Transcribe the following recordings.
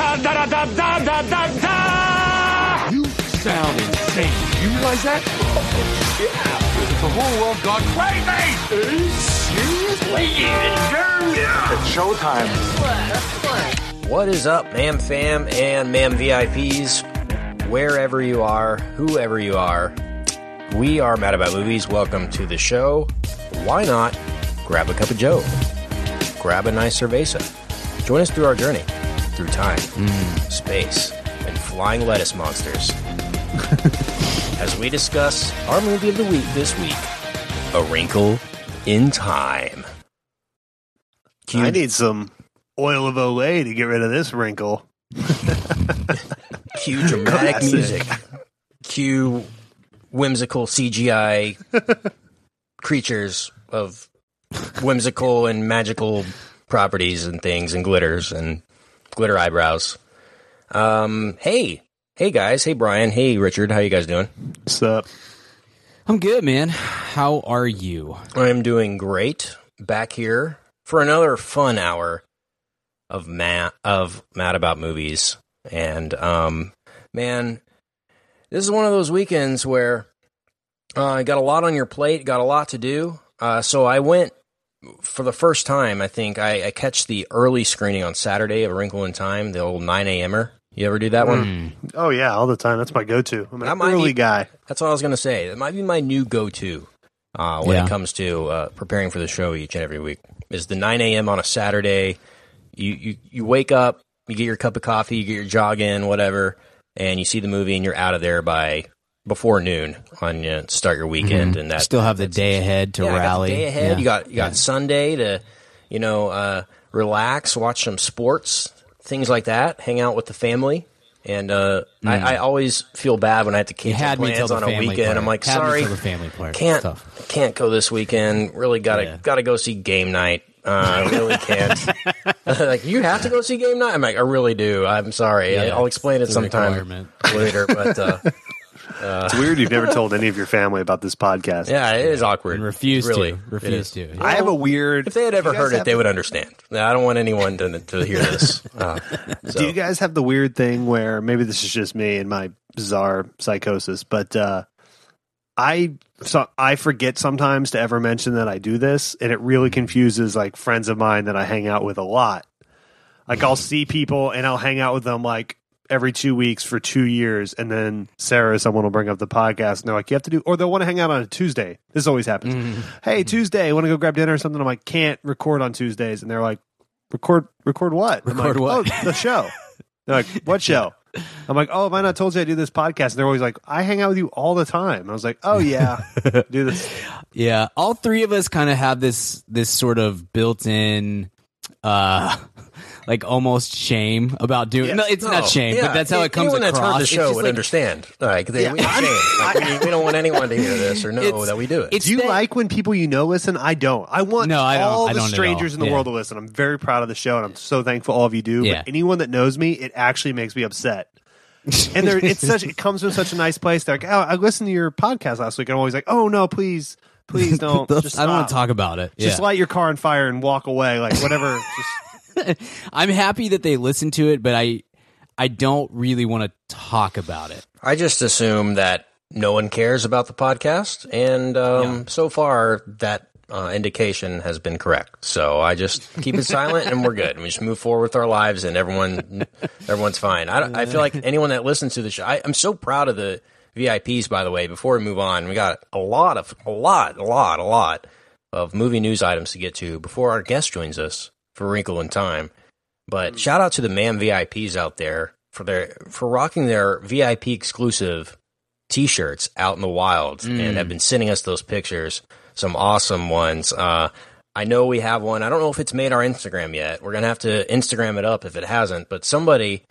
da da da da da da da. You sound insane. You realize that? yeah. The whole world gone crazy. Seriously? It's showtime. What is up, ma'am fam and ma'am VIPs? Wherever you are, whoever you are, we are Mad About Movies. Welcome to the show. Why not grab a cup of Joe? Grab a nice cerveza. Join us through our journey through time, mm. space, and flying lettuce monsters as we discuss our movie of the week this week A Wrinkle in Time. Cue- I need some oil of Olay to get rid of this wrinkle. Cue dramatic Classic. music. Cue whimsical CGI creatures of whimsical and magical properties and things and glitters and glitter eyebrows. Um, hey, hey guys, hey Brian, hey Richard, how you guys doing? What's up? I'm good, man. How are you? I am doing great. Back here for another fun hour of Matt of Matt about movies. And um man, this is one of those weekends where uh, got a lot on your plate, got a lot to do. Uh, so I went for the first time. I think I, I catch the early screening on Saturday of A Wrinkle in Time, the old nine a.m.er. You ever do that one? Oh yeah, all the time. That's my go-to. I'm That an might early be- guy. That's what I was going to say. That might be my new go-to uh, when Yeah. it comes to uh, preparing for the show each and every week. Is the 9 a.m. on a Saturday. You, you you wake up, you get your cup of coffee, you get your jog in, whatever, and you see the movie, and you're out of there by before noon on you know, start your weekend. And that Still have the day ahead to yeah, got rally. day ahead. Yeah. You got you got Sunday to you know uh, relax, watch some sports, things like that. Hang out with the family. And uh, I, I always feel bad when I have to cancel Mm. had plans on a weekend. part. I'm like, Had sorry, the family part. can't can't go this weekend. Really gotta Yeah. gotta go see game night. Uh, I really can't. like you have to go see game night. I'm like, I really do. I'm sorry. Yeah, I'll explain it sometime later. But uh, It's weird you've never told any of your family about this podcast. yeah, it is awkward. And refuse really, to. Refuse is. to. I have a weird. If they had ever Do you guys heard it, have they the- would understand. I don't want anyone to to hear this. Uh, so. Do you guys have the weird thing where maybe this is just me and my bizarre psychosis, but uh, I so I forget sometimes to ever mention that I do this, and it really confuses like friends of mine that I hang out with a lot. Like I'll see people and I'll hang out with them like every two weeks for two years, and then Sarah, or someone will bring up the podcast, and they're like, "You have to do," or they'll want to hang out on a Tuesday. This always happens. Hey, Tuesday, want to go grab dinner or something? I'm like, can't record on Tuesdays, and they're like, "Record, record what? Record like, what? Oh, the show." They're like, "What show?" I'm like, "Oh, have I not told you I do this podcast?" And they're always like, "I hang out with you all the time." I was like, "Oh yeah, do this." Yeah, all three of us kind of have this this sort of built-in, uh, like almost shame about doing. Yes. No, it's No, not shame, yeah, but that's how it comes anyone across. that's heard the show just would like- understand. Like, they, Yeah, we. Like, we, we don't want anyone to hear this or know It's- that we do it. Do you that- like when people you know listen? I don't. I want No, I don't- all I the don't strangers all. in the Yeah. world to listen. I'm very proud of the show, and I'm so thankful all of you do. Yeah. But anyone that knows me, it actually makes me upset. and there, it's such. It comes from such a nice place. They're like, "Oh, I listened to your podcast last week." And I'm always like, "Oh no, please, please don't." just I don't want to talk about it. Just Yeah. light your car on fire and walk away. Like whatever. just I'm happy that they listen to it, but I I don't really want to talk about it. I just assume that no one cares about the podcast, and um, so far that uh, indication has been correct. So I just keep it silent, and we're good. And we just move forward with our lives, and everyone everyone's fine. I, I feel like anyone that listens to the show, I, I'm so proud of the VIPs. By the way, before we move on, we got a lot of a lot, a lot, a lot of movie news items to get to before our guest joins us for Wrinkle in Time. But mm. shout out to the man VIPs out there for their for rocking their VIP exclusive t-shirts out in the wild and mm. have been sending us those pictures, some awesome ones. Uh, I know we have one. I don't know if it's made our Instagram yet. We're gonna have to Instagram it up if it hasn't. But somebody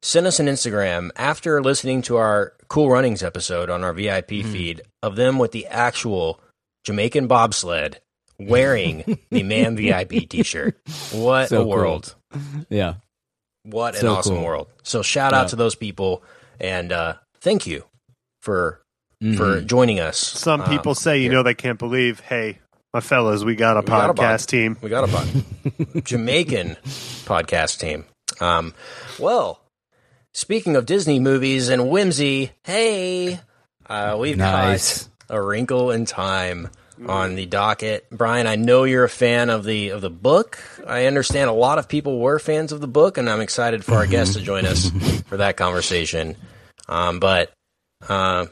send us an Instagram after listening to our Cool Runnings episode on our VIP mm-hmm. feed of them with the actual Jamaican bobsled wearing the man VIP T-shirt. What So a cool. world! Yeah. What an So awesome cool. world! So shout out Yeah. to those people and uh, thank you for Mm-hmm. for joining us. some uh, people say, you here. know, they can't believe. Hey, my fellas, we got a We got a podcast team. We got a pod- Jamaican podcast team. Um, well, speaking of Disney movies and whimsy, hey, uh, we've Nice. got A Wrinkle in Time on the docket. Brian, I know you're a fan of the of the book. I understand a lot of people were fans of the book, and I'm excited for our guests to join us for that conversation. Um, but uh,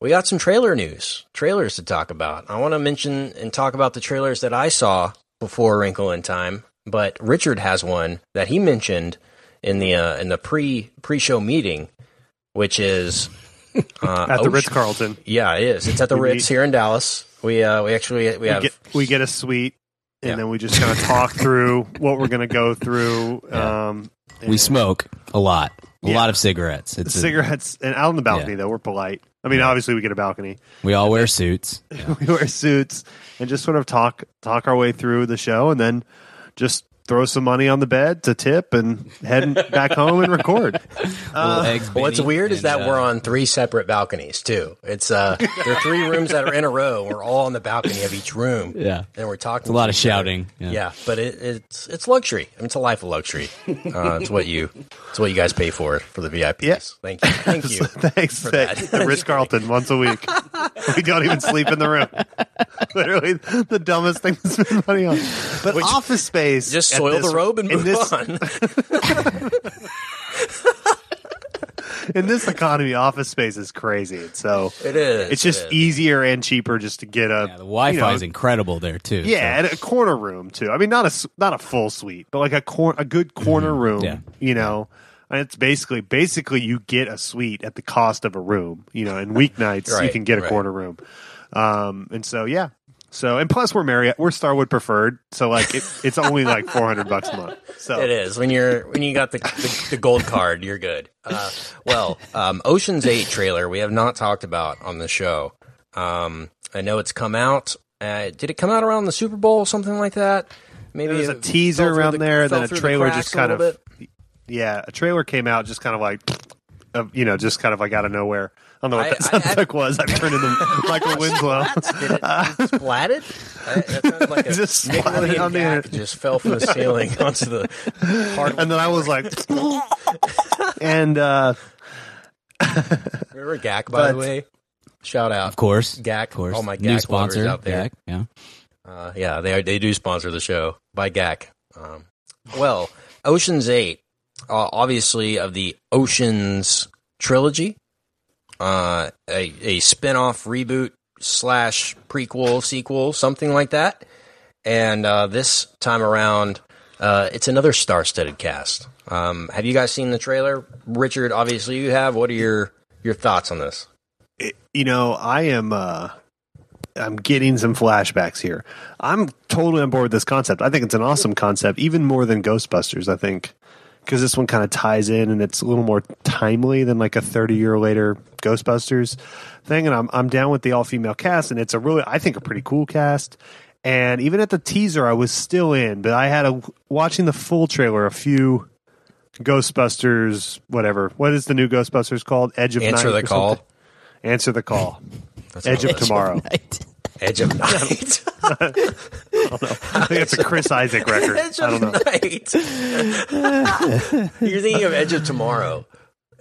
we got some trailer news, trailers to talk about. I want to mention and talk about the trailers that I saw before Wrinkle in Time. But Richard has one that he mentioned in the uh, in the pre pre show meeting, which is uh, At the Ritz Carlton, Yeah, it is. It's at the Ritz here in Dallas. We uh we actually we we have get we get a suite, and Yeah. then we just kind of talk through what we're going to go through. Yeah. Um, We smoke a lot, a Yeah. lot of cigarettes. It's a- cigarettes, and out on the balcony Yeah. though we're polite. I mean, obviously we get a balcony. we all wear suits. we wear suits and just sort of talk talk our way through the show, and then just throw some money on the bed to tip and head back home and record. Little eggs What's Benny, weird is and, that uh, we're on three separate balconies too. It's uh there are three rooms that are in a row. We're all on the balcony of each room. Yeah. And we're talking a lot of shouting. Yeah, Yeah. but it, it's it's luxury. I mean, it's a life of luxury. Uh, it's what you it's what you guys pay for for the VIPs. Yes. Thank you. Thank you. Thanks, for that. that. The Ritz Carlton once a week. we don't even sleep in the room. Literally the dumbest thing to spend money on. But Which- office space. Just soil this- the robe and in move this, on. In this economy, office space is crazy. So It is. it's just it is. easier and cheaper just to get a Yeah, the Wi-Fi you know, is incredible there too. Yeah, and a corner room too. I mean, not a s- not a full suite, but like a cor- a good corner room. Yeah. You know, and it's basically basically you get a suite at the cost of a room. You know, and weeknights you can get a right. corner room. Um, and so yeah, so and plus we're Marriott, we're Starwood preferred, so like it, it's only like four hundred bucks a month. So It is when you're when you got the the, the gold card, you're good. Uh, well, um, Ocean's Eight trailer we have not talked about on the show. Um, I know it's come out. Uh, did it come out around the Super Bowl, something like that? Maybe there was a teaser around the- there, then a through the trailer just kind of bit. yeah, a trailer came out just kind of like. You know, just kind of like out of nowhere. I don't know what I- that I sound had- effect was. I printed them Michael Winslow. Did it splatted? I, that sounded like a Just splatted on the internet. just fell from the ceiling onto the hard. and then I was like, and uh, Remember Gak, by the way? Shout out, Of course. Gak. Of course. All my New Gak sponsor lovers out there. Gak, Yeah. Uh, yeah, they are, they do sponsor the show by Gak. Um, well, Ocean's Eight, uh, obviously of the Oceans trilogy, uh, a a spin-off reboot slash prequel sequel, something like that. And uh, this time around, uh, it's another star-studded cast. Um, have you guys seen the trailer, Richard? Obviously, you have. What are your your thoughts on this? it- you know, I am. Uh, I'm getting some flashbacks here. I'm totally on board with this concept. I think it's an awesome concept, even more than Ghostbusters. I think because this one kind of ties in and it's a little more timely than like a 30 year later Ghostbusters thing. And I'm I'm down with the all female cast, and it's a really I think a pretty cool cast. And even at the teaser, I was still in, but I had a watching the full trailer. A few Ghostbusters, whatever. What is the new Ghostbusters called? Edge of Answer Night the or call. something? Answer the call. That's Edge what of it is. Edge of Night. I don't know. I think it's a Chris Isaak record. Edge I don't of know. Night. You're thinking of Edge of Tomorrow.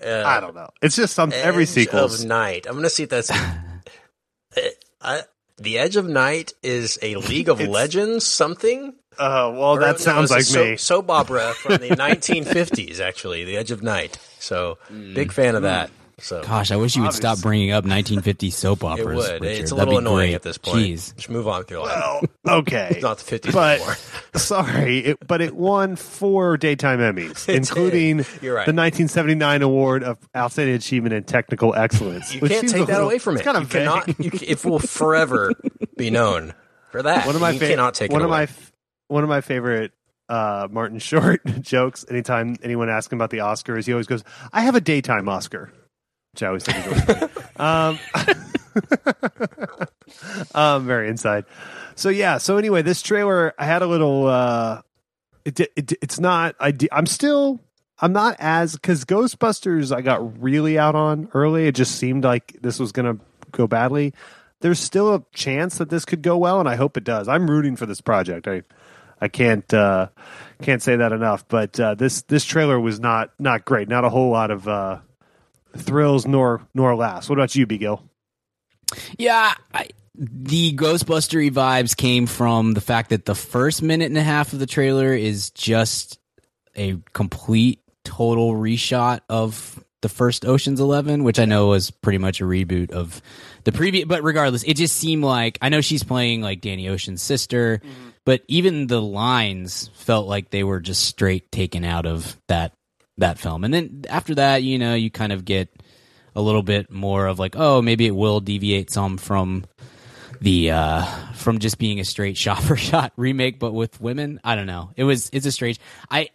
Uh, I don't know. It's just some every sequel. Edge of Night. I'm gonna see if that's. Uh, I, the Edge of Night is a League of Legends something. Uh, well, Or, no, that sounds like it's me. so- soap opera from the 1950s. Actually, The Edge of Night. So big fan of that. So Gosh, I wish you would stop bringing up 1950s soap it operas. would. Richard. It's a That'd little be annoying great. at this point. Jeez. Just move on with your life. Well, okay. it's not the 50s but anymore. sorry, it, but it won four daytime Emmys, including. You're right. the 1979 award of outstanding achievement in technical excellence. You can't take a that little- away from it's it. Kind of you cannot. You, it will forever be known for that. one of my you fa- cannot take one it of my one of my favorite uh, Martin Short jokes. Anytime anyone asks him about the Oscars, he always goes, "I have a daytime Oscar," which I always think is really um, um, very inside. So yeah. So anyway, this trailer, I had a little. Uh, it, it, it's not. I I'm still. I'm not as because Ghostbusters I got really out on early. It just seemed like this was to go badly. There's still a chance that this could go well, and I hope it does. I'm rooting for this project. I I can't uh, can't say that enough. But uh, this this trailer was not not great. Not a whole lot of uh, thrills nor nor laughs. What about you, Bigil? Yeah, I, the Ghostbustery vibes came from the fact that the first minute and a half of the trailer is just a complete, total reshot of the first Ocean's Eleven, which I know was pretty much a reboot of the previous. But regardless, it just seemed like I know she's playing like Danny Ocean's sister, mm-hmm. but even the lines felt like they were just straight taken out of that that film. And then after that, you know, you kind of get a little bit more of like, oh, maybe it will deviate some from the uh from just being a straight shot for shot remake but with women. I don't know. It was it's a strange i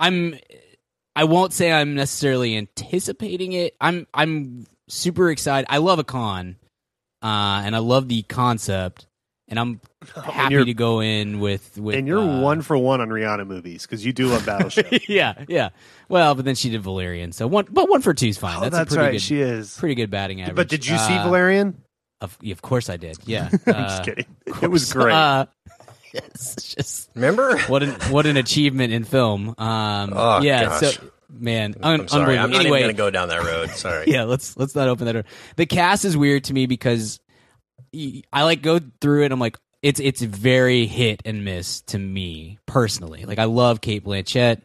i'm i won't say i'm necessarily anticipating it. I'm i'm super excited. I love a con uh and i love the concept and i'm happy you're- to go in with with And you're uh, one for one on Rihanna movies because you do love Battleship. yeah yeah well but then she did valerian so one but one for two's fine oh, that's, that's a pretty right. good She is. pretty good batting average But did you see Uh, Valerian? of, of course i did yeah I'm Uh, just kidding. It was great. uh, it's just Remember? what an what an achievement in film. Um, Oh, yeah, gosh. so man, un- I'm sorry. I'm not anyway, even going to go down that road. Sorry. yeah, let's let's not open that door. The cast is weird to me because y- I like go through it. I'm like, it's it's very hit and miss to me personally. Like I love Cate Blanchett.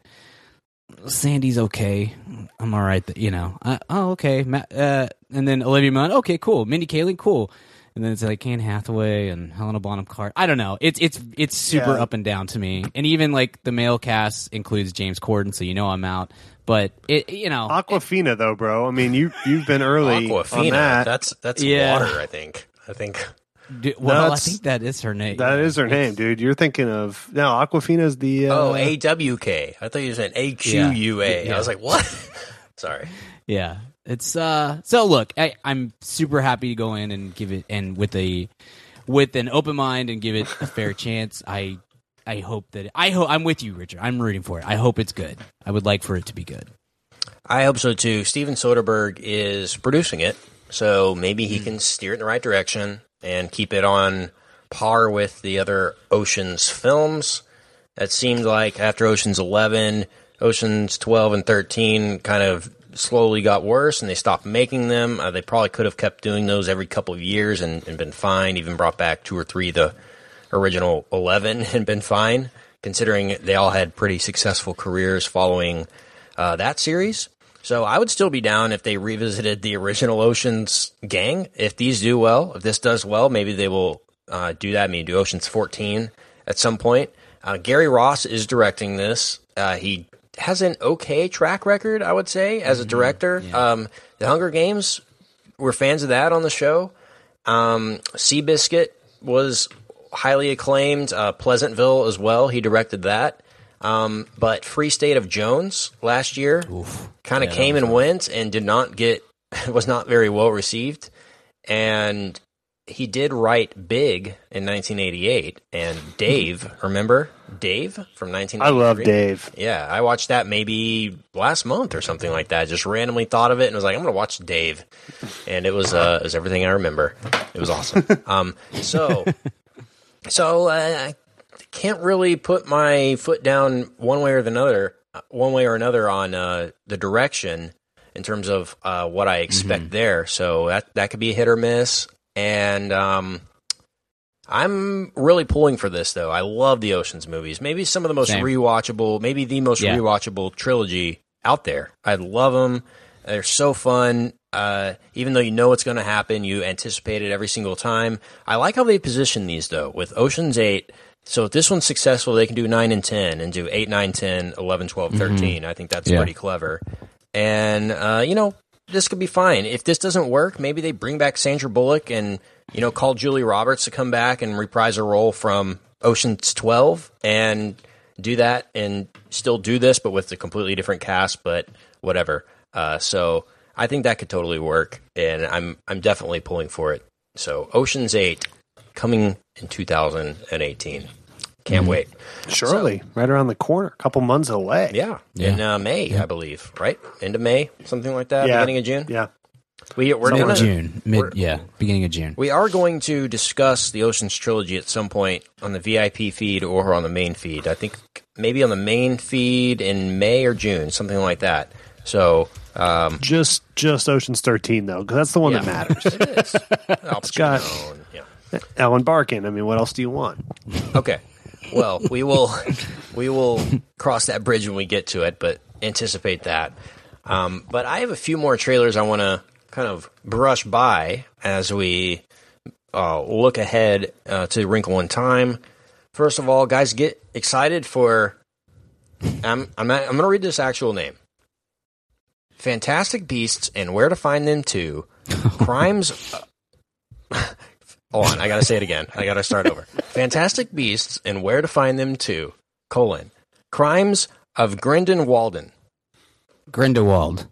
Sandy's okay. I'm all right. You know. I, oh, okay. Ma- uh, and then Olivia Munn. Okay, cool. Mindy Kaling. Cool. And then it's like Anne Hathaway and Helena Bonham Carter. I don't know. It's it's it's super Yeah. up and down to me. And even like the male cast includes James Corden, so you know I'm out. But it you know Aquafina, though, bro. I mean, you you've been early on Aquafina. that. That's that's Yeah. water. I think. I think. D- well, I that's- think that is her name. That is her name, dude. You're thinking of no Aquafina's the uh, Oh, A W K. I thought you said A Q U A. Yeah. I was like, what? Sorry. Yeah, it's uh. So look, I, I'm super happy to go in and give it, and with a with an open mind and give it a fair chance. I I hope that I hope I'm with you, Richard. I'm rooting for it. I hope it's good. I would like for it to be good. I hope so too. Steven Soderbergh is producing it, so maybe he can steer it in the right direction and keep it on par with the other Oceans films. It seemed like after Oceans 11, Oceans 12 and 13 kind of slowly got worse and they stopped making them. Uh, they probably could have kept doing those every couple of years and, and been fine, even brought back two or three of the original 11 and been fine, considering they all had pretty successful careers following uh, that series. So I would still be down if they revisited the original Oceans gang. If these do well, if this does well, maybe they will uh, do that. I mean, do Oceans 14 at some point. Uh, Gary Ross is directing this. Uh, he has an okay track record, I would say, as a director. Um, the Hunger Games, we're fans of that on the show. Um, Seabiscuit was highly acclaimed. Uh, Pleasantville as well. He directed that. Um, but Free State of Jones last year kind of Yeah, came and went and did not get was not very well received. And he did write Big in 1988. And Dave, remember Dave from 1983? I love Dave. Yeah, I watched that maybe last month or something like that. Just randomly thought of it and was like, I'm going to watch Dave, and it was uh, it was everything I remember. It was awesome. um, so so uh, can't really put my foot down one way or the other, one way or another on uh, the direction in terms of uh, what I expect there. So that that could be a hit or miss, and um, I'm really pulling for this though. I love the Ocean's movies. Maybe some of the most Same. rewatchable, maybe the most Yeah. rewatchable trilogy out there. I love them. They're so fun. Uh, even though you know what's going to happen, you anticipate it every single time. I like how they position these though. With Ocean's 8, so if this one's successful, they can do 9 and 10 and do 8, 9, 10, 11, 12, 13. I think that's Yeah. pretty clever. And, uh, you know, this could be fine. If this doesn't work, maybe they bring back Sandra Bullock and, you know, call Julia Roberts to come back and reprise her role from Ocean's 12 and do that and still do this, but with a completely different cast, but whatever. Uh, so I think that could totally work, and I'm I'm definitely pulling for it. So Ocean's Eight coming in 2018. Can't wait. Surely, right around the corner, a couple months away. Yeah, in uh, May, I believe. Right, end of May, something like that. Yeah. Beginning of June. Yeah. We we're Mid gonna, June, mid we're- yeah, beginning of June. We are going to discuss the Ocean's trilogy at some point on the VIP feed or on the main feed. I think maybe on the main feed in May or June, something like that. So, um, Just just Ocean's Thirteen though, because that's the one yeah. that matters. it is. Al got- Pacino and- yeah. Ellen Barkin. I mean, what else do you want? Okay. Well, we will we will cross that bridge when we get to it, but anticipate that. Um, but I have a few more trailers I want to kind of brush by as we uh, look ahead uh, to Wrinkle in Time. First of all, guys, get excited for. I'm I'm I'm going to read this actual name. Fantastic Beasts and Where to Find Them Too. Crimes. Hold on, I gotta say it again. I gotta start over. Fantastic Beasts and Where to Find Them Too, colon, Crimes of Grendon Walden. Grindelwald.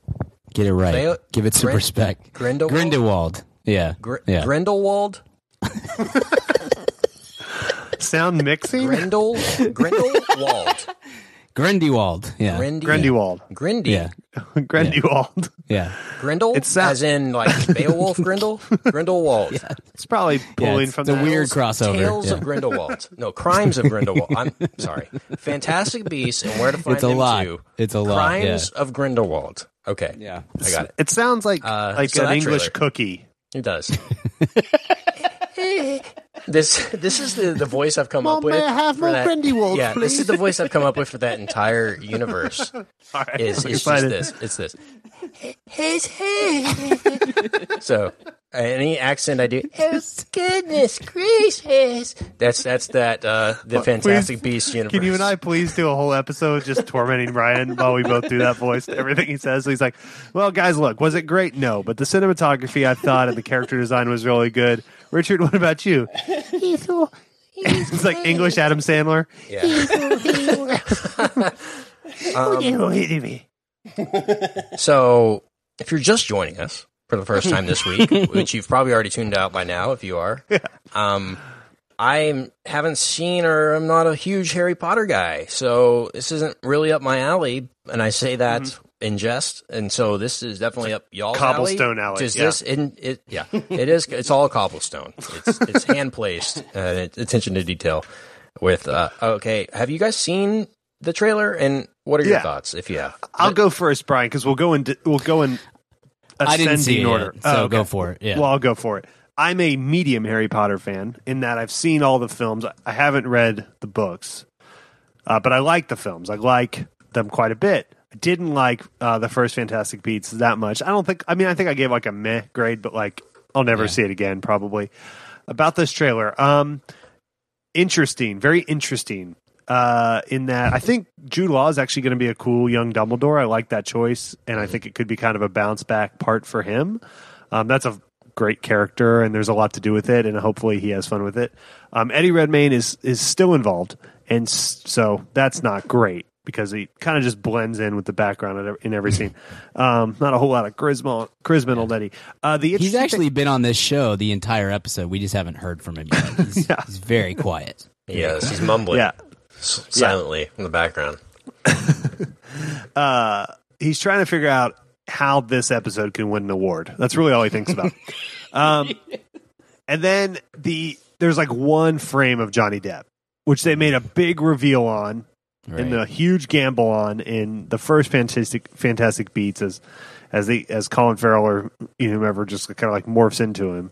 Get it right. They- Give it some Grin- respect. Grindelwald? Grindelwald. Yeah. Gr- yeah. Grindelwald? Sound mixing? Grindel? Grindelwald. Grindelwald. Yeah. Grindy. Grindelwald. Grindy. yeah. Grindelwald. Yeah. Grindel? It's that- As in, like, Beowulf Grindel? Grindelwald. Yeah. It's probably Yeah, pulling it's from the that. weird crossover. Tales yeah. of Grindelwald. No, Crimes of Grindelwald. I'm sorry. Fantastic Beasts and Where to Find It's a Them lot. Too. It's a lot, Crimes yeah. of Grindelwald. Okay. Yeah. I got it. It sounds like Uh, like so an English trailer. cookie. It does. This this is the, the voice I've come Mom, up with. may I have for more that- Grindelwald, Yeah, this is the voice I've come up with for that entire universe. Right, Is it's just this. It's this. so any accent I do, oh goodness gracious! That's that's that uh, the Fantastic Beast universe. Can you and I please do a whole episode just tormenting Ryan while we both do that voice? Everything he says. He's like, "Well, guys, look, was it great? No, but the cinematography I thought and the character design was really good." Richard, what about you? it's like English Adam Sandler. Yeah. So, if you're just joining us for the first time this week, which you've probably already tuned out by now, if you are, um, I haven't seen or I'm not a huge Harry Potter guy, so this isn't really up my alley. And I say that in jest, and so this is definitely up y'all's Cobblestone alley, Just yeah. this, in, it, yeah, it is. It's all cobblestone. It's it's hand placed, uh, attention to detail. With uh, okay, have you guys seen the trailer? And what are your Yeah. thoughts? If you have, I'll go first, Brian, because we'll go in. We'll go in I didn't see ascending it order. yet, so Oh, okay. go for it. Yeah. Well, I'll go for it. I'm a medium Harry Potter fan in that I've seen all the films. I haven't read the books, uh, but I like the films. I like them quite a bit. Didn't like uh, the first Fantastic Beasts that much. I don't think. I mean, I think I gave like a meh grade, but like I'll never Yeah. see it again. Probably about this trailer. Um, interesting, very interesting. Uh, in that I think Jude Law is actually going to be a cool young Dumbledore. I like that choice, and I think it could be kind of a bounce back part for him. Um, that's a great character, and there's a lot to do with it, and hopefully he has fun with it. Um, Eddie Redmayne is is still involved, and s- so that's not great because he kind of just blends in with the background in every- scene. Um, not a whole lot of charisma, charisma in old Eddie. Uh, the He's interesting actually been on this show the entire episode. We just haven't heard from him yet. He's, Yeah. he's very quiet. yes, he's mumbling, yeah, s- silently in the background. uh, he's trying to figure out how this episode can win an award. That's really all he thinks about. um, and then the there's like one frame of Johnny Depp, which they made a big reveal on Right. and a huge gamble on in the first Fantastic Fantastic Beats as as the as Colin Farrell or you know, whoever just kind of like morphs into him.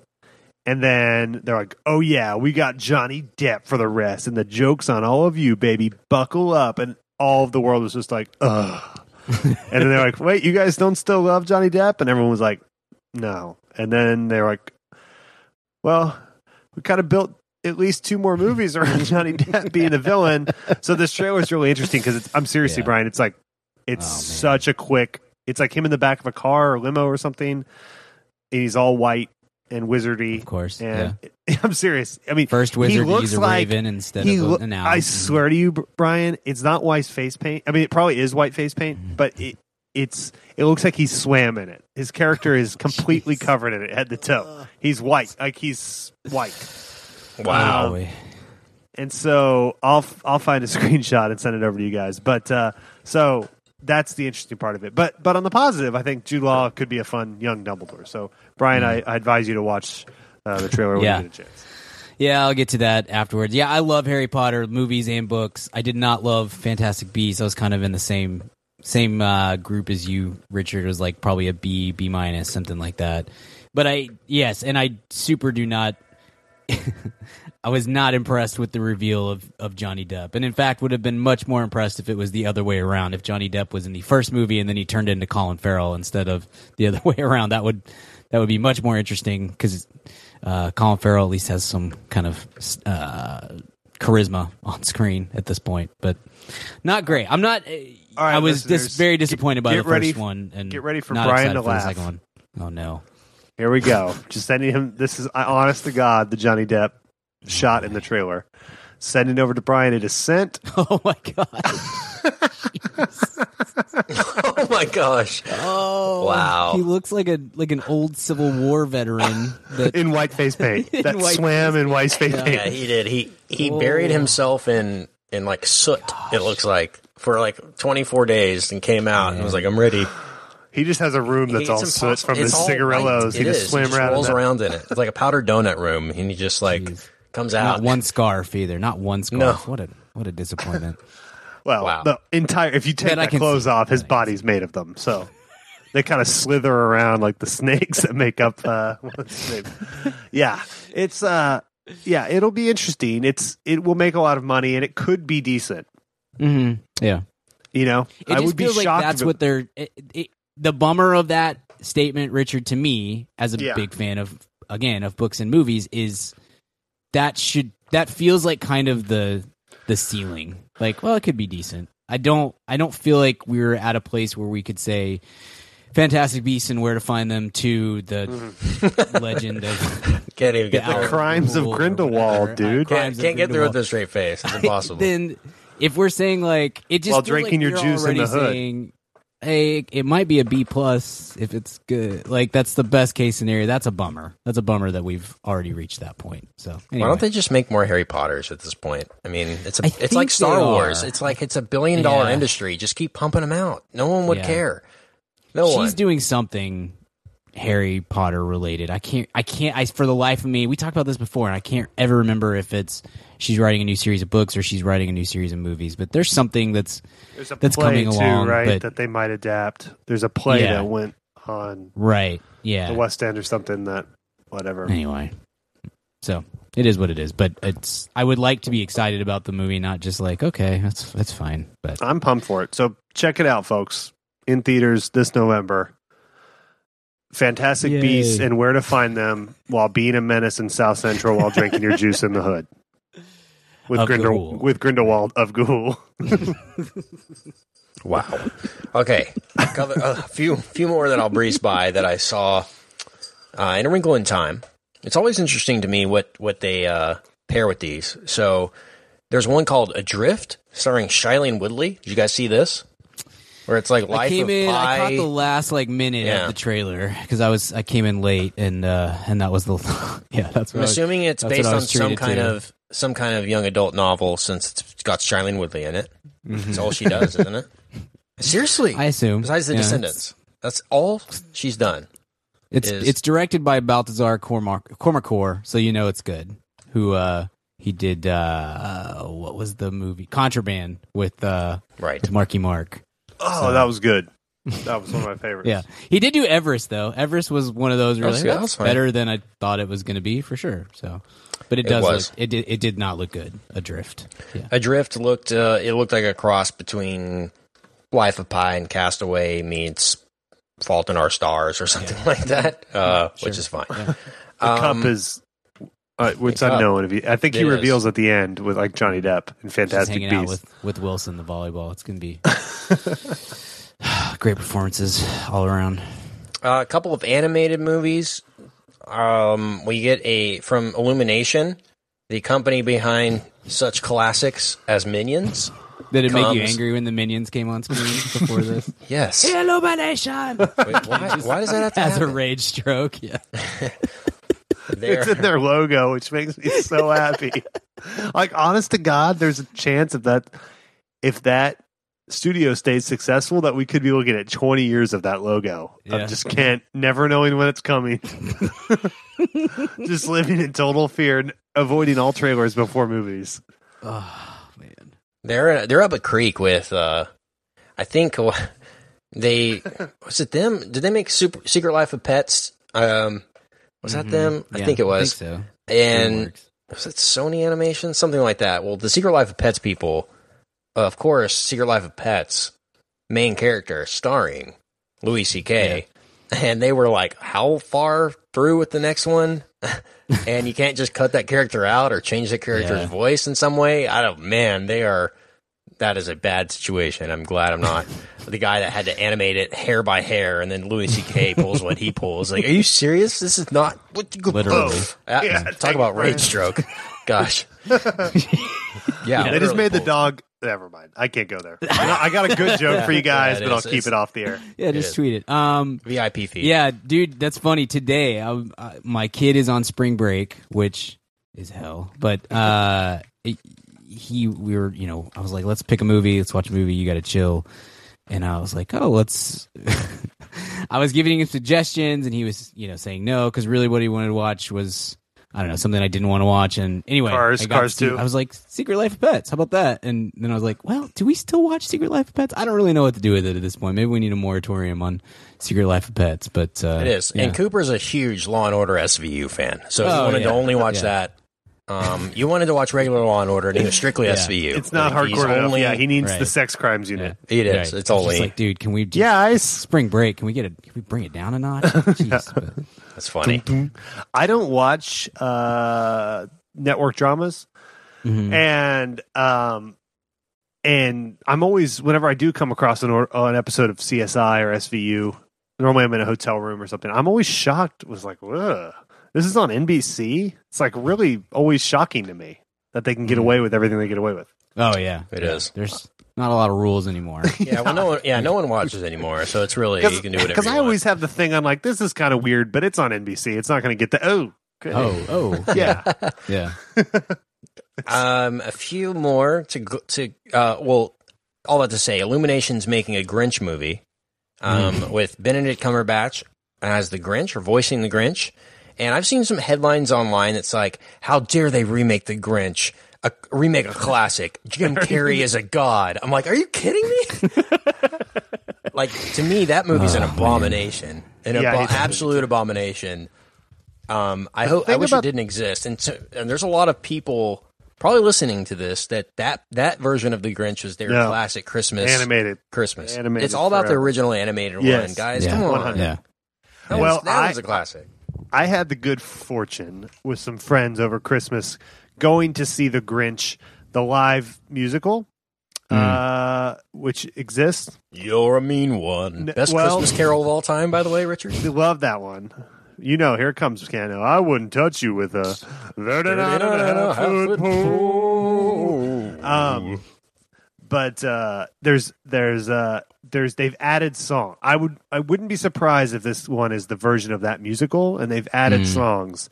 And then they're like, "Oh yeah, we got Johnny Depp for the rest, and the jokes on all of you, baby. Buckle up!" And all of the world was just like, "Ugh." and then they're like, "Wait, you guys don't still love Johnny Depp?" And everyone was like, "No." And then they're like, "Well, we kind of built at least two more movies around Johnny Depp being the villain." So this trailer is really interesting because I'm seriously, Yeah. Brian. It's like it's Oh, such a quick. It's like him in the back of a car or limo or something, and he's all white and wizardy. Of course. And I'm serious. I mean, First wizard to looks use a like raven instead he of an owl. I swear to you, Brian, it's not white face paint. I mean, it probably is white face paint, Mm-hmm. but it it's it looks like he swam in it. His character is completely covered in it, head to toe. He's white, like he's white. Wow. Boy. And so I'll I'll find a screenshot and send it over to you guys. But uh, so that's the interesting part of it. But but on the positive, I think Jude Law could be a fun young Dumbledore. So Brian, I, I advise you to watch uh, the trailer when Yeah. you get a chance. Yeah, I'll get to that afterwards. Yeah, I love Harry Potter movies and books. I did not love Fantastic Beasts. I was kind of in the same same uh, group as you, Richard. It was like probably a B, B minus, something like that. But I yes, and I super do not. I was not impressed with the reveal of, of Johnny Depp, and in fact, would have been much more impressed if it was the other way around. If Johnny Depp was in the first movie and then he turned into Colin Farrell instead of the other way around, that would that would be much more interesting because uh, Colin Farrell at least has some kind of uh, charisma on screen at this point, but not great. I'm not. uh, right, I was just very disappointed by get the ready- first one, and get ready for not Brian to laugh. second one. Oh no! Here we go. Just sending him. This is I- honest to God, the Johnny Depp shot in the trailer. Sending over to Brian. It is sent. Oh my god! Oh my gosh! Oh Wow. He looks like a like an old Civil War veteran. That in white face paint. That white swam in white face paint. Yeah, he did. He he oh. buried himself in in like soot. It looks like for like 24 days and came out and was like, "I'm ready." He just has a room that's all soot impossible. from his It's all cigarillos. white. He It just is. swam just around. in rolls that. around in it. It's like a powdered donut room, and he just like Jeez. comes not one scarf either. Not one scarf. What a what a disappointment. Well, Wow. the entire. If you take That the clothes see. off, his That I can body's made of them. So they kind of slither around like the snakes that make up. Uh, what's his name? Yeah, it's. uh Yeah, it'll be interesting. It's. It will make a lot of money, and it could be decent. hmm Yeah. You know, It I would be feels like shocked. that's if it- what they're. It, it, the bummer of that statement, Richard, to me as a Yeah. big fan of again of books and movies, is that should that feels like kind of the the ceiling. Like, well, it could be decent. I don't. I don't feel like we're at a place where we could say. Fantastic Beasts and Where to Find Them to the mm-hmm. legend of Can't even get The there. Owl crimes of Grindelwald, dude. Can't, can't get through with a straight face. It's impossible. then if we're saying like it just While drinking like your juice in the hood. saying, hey, it might be a B plus if it's good. Like that's the best case scenario. That's a bummer. That's a bummer that we've already reached that point. So anyway. Why don't they just make more Harry Potters at this point? I mean, it's a, I it's like Star Wars. It's like it's a billion dollar Yeah. industry. Just keep pumping them out. No one would Yeah. care. No one. She's one. doing something Harry Potter related. I can't. I can't. I for the life of me, we talked about this before, and I can't ever remember if it's she's writing a new series of books or she's writing a new series of movies. But there's something that's There's a that's coming too, along, right? but- that they might adapt. There's a play Yeah. that went on right. Yeah. the West End or something that whatever. anyway so it is what it is but it's i would like to be excited about the movie not just like okay that's that's fine but I'm pumped for it. So check it out, folks. In theaters this November. Fantastic Yay. Beasts and where to find them while being a menace in South Central while drinking your juice in the hood. With Grindel- Ghoul. with Grindelwald of Ghoul. Wow. Okay. A a few few more that I'll breeze by that I saw uh, in A Wrinkle in Time. It's always interesting to me what what they uh, pair with these. So there's one called Adrift, starring Shailene Woodley. Did you guys see this? Where it's like life i came of in Pi. i caught the last like minute Yeah. of the trailer because i was i came in late and uh and that was the yeah that's what I'm I was- assuming it's that's based I on was some treated kind to. of some kind of young adult novel since it's got Shailene Woodley in it. Mm-hmm. That's all she does, isn't it? Seriously. i assume Besides the Yeah, Descendants. That's all she's done. it's is- it's directed by Baltasar cormac Kormákur so you know it's good who uh he did uh what was the movie contraband with uh Right. with marky mark Oh, that was good. That was one of my favorites. Yeah, he did do Everest though. Everest was one of those really That's like, good. that's That's better than I thought it was going to be for sure. So, but it It does was. look it did it did not look good. Adrift. Yeah, Adrift looked uh, it looked like a cross between Life of Pi and Castaway meets Fault in Our Stars or something like that, uh, which Sure. is fine. Yeah. The Um, cup is uh, it's unknown. If he, I think he It is. reveals at the end with like Johnny Depp and Fantastic hanging out Beasts. with with Wilson the volleyball. It's going to be great performances all around. Uh, a couple of animated movies. Um, we get a from Illumination, the company behind such classics as Minions. Did it make you angry when the minions came on screen before this? Yes. Illumination Wait, why, why does that have to has a rage stroke. Yeah, There- It's in their logo, which makes me so happy. like, honest to God, there's a chance if that if that studio stayed successful that we could be looking at 20 years of that logo. I Yeah. just can't, never knowing when it's coming. just living in total fear and avoiding all trailers before movies. Oh man. They're they're up a creek with uh I think uh, they was it them? Did they make Super Secret Life of Pets? Um was that Mhm. them? I think it was. so. and Works. was it Sony Animation? Something like that. Well, the Secret Life of Pets people, of course, Secret Life of Pets main character starring Louis C.K. And they were like, "How far through with the next one?" and you can't just cut that character out or change the character's Yeah. voice in some way. I don't. Man, they are. That is a bad situation. I'm glad I'm not the guy that had to animate it hair by hair, and then Louis C.K. pulls what he pulls. Like, are you serious? This is not what you Literally. Uh, Yeah, talk about a rage stroke. Gosh. yeah, They just literally made the dog. Never mind. I can't go there. I I got a good joke for you guys, Yeah, it but I'll keep It's- it off the air. Yeah, is. just tweet it. Um, VIP fee. yeah, dude, that's funny. Today, I, I, my kid is on spring break, which is hell. But uh, it- he, we were, you know, I was like, let's pick a movie, let's watch a movie. You got to chill. And I was like, oh, let's. I was giving him suggestions, and he was, you know, saying no because really what he wanted to watch was. I don't know something I didn't want to watch, and anyway, Cars, I got Cars to- 2. I was like, Secret Life of Pets. How about that? And then I was like, well, do we still watch Secret Life of Pets? I don't really know what to do with it at this point. Maybe we need a moratorium on Secret Life of Pets. But uh, It is. yeah. And Cooper's a huge Law and Order SVU fan. So if you Oh, wanted yeah. to only watch Yeah. that, um, you wanted to watch regular Law and Order, and he was strictly Yeah. SVU. It's not Like, hardcore enough. only- Yeah, he needs Right. the sex crimes unit. It is. Right. It's Just only. like, dude, can we? Just, Yeah, I, s- Spring break. Can we get a? Can we bring it down a notch? Jeez, but- That's funny. I don't watch uh, network dramas, Mhm. and um, and I'm always whenever I do come across an or, an episode of CSI or SVU. Normally, I'm in a hotel room or something. I'm always shocked. Was like, this is on NBC. It's like really always shocking to me that they can get away with everything they get away with. Oh yeah, It yeah. is. There's not a lot of rules anymore. Yeah, well, no one. Yeah, no one watches anymore, so it's really you can do whatever. Because you I want. always have the thing. I'm like, this is kind of weird, but it's on NBC. It's not going to get the oh. good. oh, oh, yeah. yeah. Um, a few more to go- to uh, well, all that to say, Illumination's making a Grinch movie, um, with Benedict Cumberbatch as the Grinch or voicing the Grinch, and I've seen some headlines online that's like, "How dare they remake the Grinch?" A, remake a classic. Jim Carrey is a god. I'm like, are you kidding me? like to me, that movie's an abomination, an Yeah, I abo- hate absolute abomination. Um, I hope I thing wish about- it didn't exist, and, so, and there's a lot of people probably listening to this that that that version of the Grinch was their No. classic Christmas Animated. Christmas. Animated it's all about the forever. original animated one, Yes. guys. yeah. Come on, 100. yeah. That Well, was, that I- was a classic. I had the good fortune with some friends over Christmas going to see The Grinch, the live musical, uh, which exists. You're a mean one. N- Best well- Christmas Carol of all time, by the way, Richard. We love that one. You know, here comes Cano. I wouldn't touch you with a thirty nine and a half foot pole. Um, but uh, there's there's uh there's they've added song. I would I wouldn't be surprised if this one is the version of that musical, and they've added Mm. songs.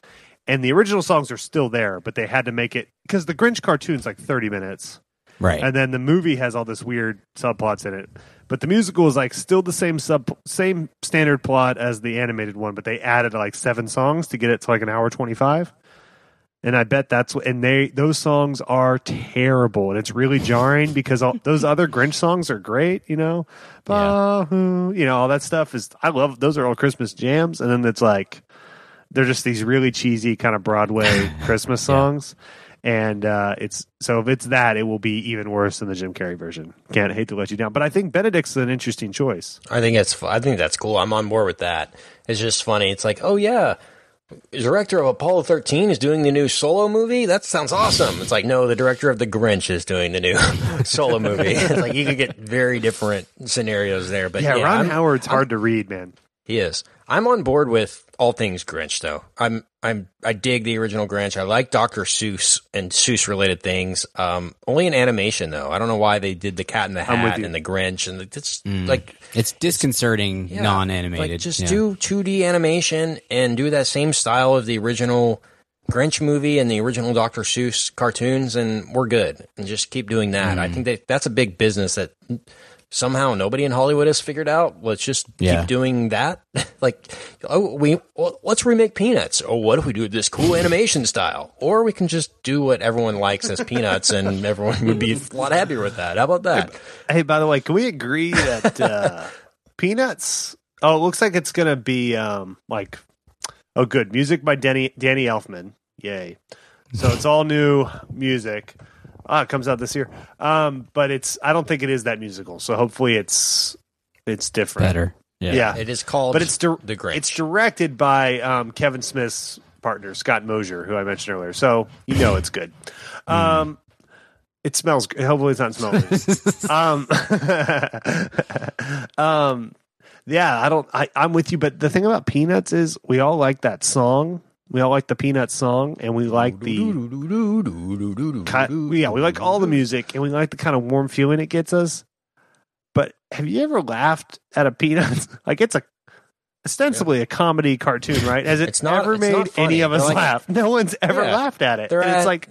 And the original songs are still there, but they had to make it because the Grinch cartoon's like 30 minutes. Right. and then the movie has all this weird subplots in it. But the musical is like still the same sub same standard plot as the animated one, but they added like seven songs to get it to like an hour twenty five. And I bet that's what, and they those songs are terrible, and it's really jarring because all those other Grinch songs are great, you know, Bah-hoo, you know, all that stuff is I love those are all Christmas jams, and then it's like they're just these really cheesy kind of Broadway Christmas songs. And uh, it's so if it's that, it will be even worse than the Jim Carrey version. Can't hate to let you down, but I think Benedict's an interesting choice. I think it's. I think that's cool. I'm on board with that. It's just funny. It's like, oh yeah, director of Apollo 13 is doing the new solo movie. That sounds awesome. It's like, no, the director of The Grinch is doing the new solo movie. It's like you could get very different scenarios there. But Yeah, yeah, Ron I'm- Howard's hard to read, man. He is. I'm on board with all things Grinch, though. I'm I'm I dig the original Grinch. I like Dr. Seuss and Seuss related things. Um, only in animation though. I don't know why they did the Cat in the I'm Hat you. and the Grinch and the, it's like it's disconcerting, yeah, non-animated. Like just yeah. do 2D animation and do that same style of the original Grinch movie and the original Dr. Seuss cartoons, and we're good. And just keep doing that. I think that that's a big business that somehow nobody in Hollywood has figured out. Let's just Yeah. keep doing that. like, oh, we well, let's remake Peanuts. Oh, what if we do this cool animation style? Or we can just do what everyone likes as Peanuts, and everyone would be a lot happier with that. How about that? Hey, by the way, can we agree that uh, Peanuts? Oh, it looks like it's gonna be um like oh, good music by Danny Danny Elfman. Yay! So it's all new music. Ah, it comes out this year. Um, but it's I don't think it is that musical. So hopefully it's it's different. Better. Yeah. Yeah, It is called, but it's di- the Grinch. It's directed by um, Kevin Smith's partner Scott Mosier, who I mentioned earlier. So you know it's good. Um, it smells. good. Hopefully, it's not smelling. um, um, yeah, I don't. I, I'm with you, but the thing about Peanuts is we all like that song. We all like the Peanuts song, and we like the yeah, we like all the music, and we like the kind of warm feeling it gets us. But have you ever laughed at a Peanuts? like it's a ostensibly a comedy cartoon, right? Has it It's not- ever it's made funny. any of us like- laugh? No one's ever Yeah. laughed at it. They're And it's at- like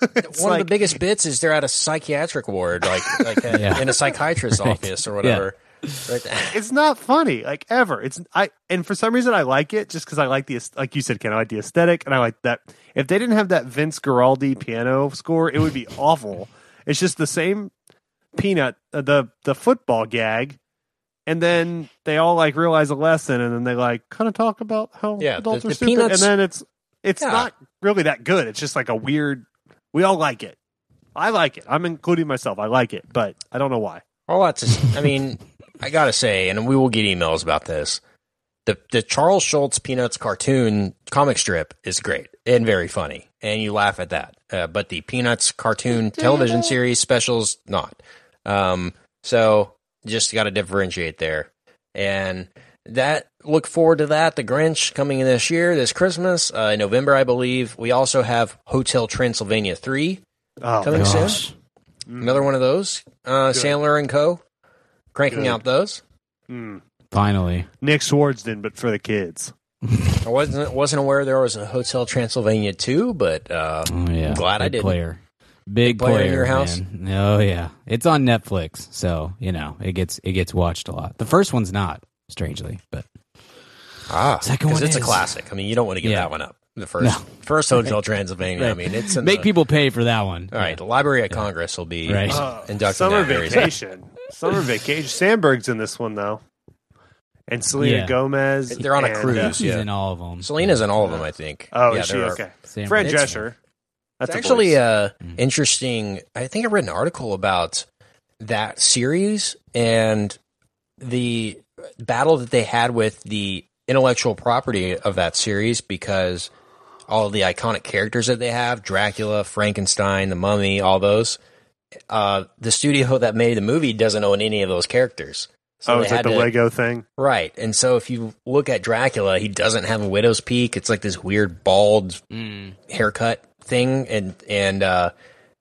it's One like of the biggest bits is they're at a psychiatric ward, like like a, Yeah. in a psychiatrist's office or whatever. It's not funny like ever. It's i and for some reason i like it just because i like the like you said ken i like the aesthetic and i like that. If they didn't have that vince Guaraldi piano score it would be awful. It's just the same peanut uh, the the football gag and then they all like realize a lesson and then they like kind of talk about how Yeah, adults the- are the stupid Peanuts- and then it's it's Yeah. not really that good. It's just like a weird we all like it. I like it. I'm including myself. I like it but i don't know why. All that's, I mean, I gotta say, and we will get emails about this. The the Charles Schulz Peanuts cartoon comic strip is great and very funny, and you laugh at that. Uh, but the Peanuts cartoon television series specials not. Um, so just got to differentiate there, and that look forward to that. The Grinch coming in this year, this Christmas, uh, in November, I believe. We also have Hotel Transylvania three oh coming soon. Another one of those. Uh, Sandler and Co. cranking Good. out those. Mm. Finally. Nick Swardson but for the kids I wasn't wasn't aware there was a Hotel Transylvania too, but uh, Oh yeah. I'm glad I didn't. Player. Big player player, in your house? man. Oh yeah. It's on Netflix, so you know it gets it gets watched a lot. The first one's not, strangely, but ah, Second because one it's a classic. I mean, you don't want to give Yeah. that one up. The first first Hotel Transylvania. I mean, it's in make the, people pay for that one. All right, the Library of Congress will be Right. uh, inducting Summer that vacation. Summer vacation. Samberg's in this one though, and Selena Yeah. Gomez. They're on a and, uh, cruise. She's yeah. in all of them. Selena's in all of them, I think. oh, yeah, is she are- okay? Sam- Fran Drescher. That's It's a actually voice. uh, interesting. I think I read an article about that series and the battle that they had with the intellectual property of that series because all of the iconic characters that they have Dracula, Frankenstein, the mummy, all those. Uh, the studio that made the movie doesn't own any of those characters. So oh, they it's like the to- Lego thing. Right. And so if you look at Dracula, he doesn't have a widow's peak. It's like this weird bald haircut thing and and uh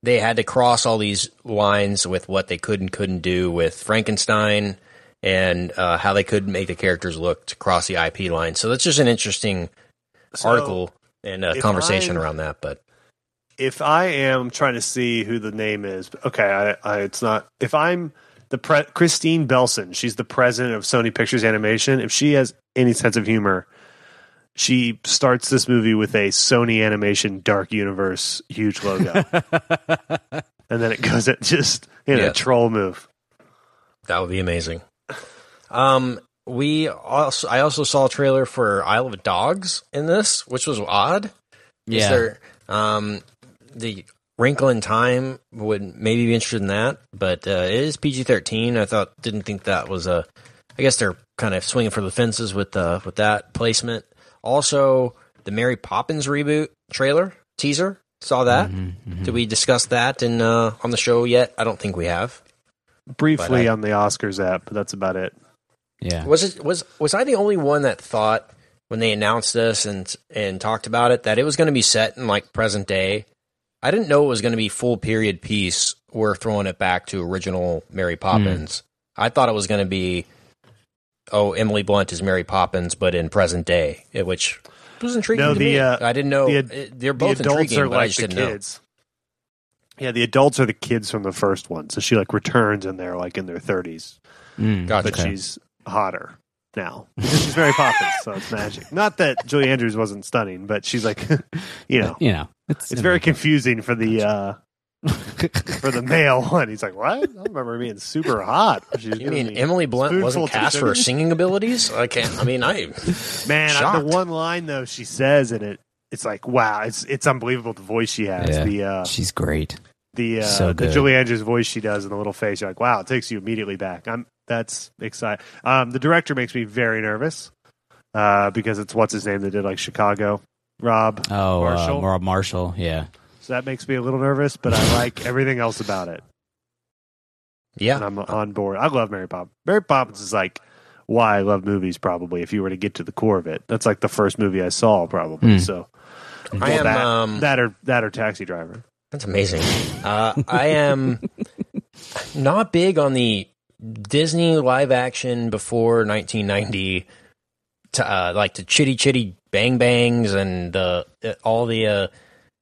they had to cross all these lines with what they could and couldn't do with Frankenstein and uh, how they could make the characters look to cross the IP line. So that's just an interesting So, article and a if conversation I- around that. But If I am trying to see who the name is, okay, I, I, it's not. If I'm the pre- Kristine Belson, she's the president of Sony Pictures Animation. If she has any sense of humor, she starts this movie with a Sony Animation Dark Universe huge logo, and then it goes at just in Yeah. a troll move. That would be amazing. Um, we also I also saw a trailer for Isle of Dogs in this, which was odd. Is Yeah. there, um, the Wrinkle in Time would maybe be interested in that, but uh, it is PG thirteen. I thought didn't think that was a. I guess they're kind of swinging for the fences with uh, with that placement. Also, the Mary Poppins reboot trailer teaser saw that. Mm-hmm, Did we discuss that in uh, on the show yet? I don't think we have. Briefly I- on the Oscars app, but that's about it. Yeah. Was it was was I the only one that thought when they announced this and and talked about it that it was going to be set in like present day? I didn't know it was going to be full period piece. We're throwing it back to original Mary Poppins. I thought it was going to be oh Emily Blunt is Mary Poppins, but in present day, which was intriguing No, to the, me. uh, I didn't know. the- they're both the adults intriguing, are but I like just the didn't know. kids. Yeah, the adults are the kids from the first one. So she like returns and they're like in their thirties, Mm, Gotcha. but she's hotter now because she's Mary Poppins. So it's magic. Not that Julie Andrews wasn't stunning, but she's like, you know, you know, it's, it's very confusing for the uh for the male one. He's like, what? I remember being super hot. She You mean me- Emily Blunt wasn't cast for her singing abilities? I can't. I mean, I Man, I, the one line though she says in it, it's like wow, it's it's unbelievable the voice she has. Yeah. The uh She's great. the uh So the. Julie Andrews voice she does in the little face. You're like, wow, it takes you immediately back. I'm that's exciting. Um, the director makes me very nervous uh, because it's what's his name that did like Chicago, Rob. Oh, Marshall? Uh, Rob Marshall. Yeah. So that makes me a little nervous, but I like everything else about it, and yeah. I'm on board. I love Mary Poppins. Mary Poppins is like why I love movies. Probably, if you were to get to the core of it, that's like the first movie I saw. Probably Hmm. so. I am. that, um, that or that or Taxi Driver. That's amazing. Uh, I am not big on the Disney live action before 1990, to, uh, like the Chitty Chitty Bang Bangs and the uh, all the uh,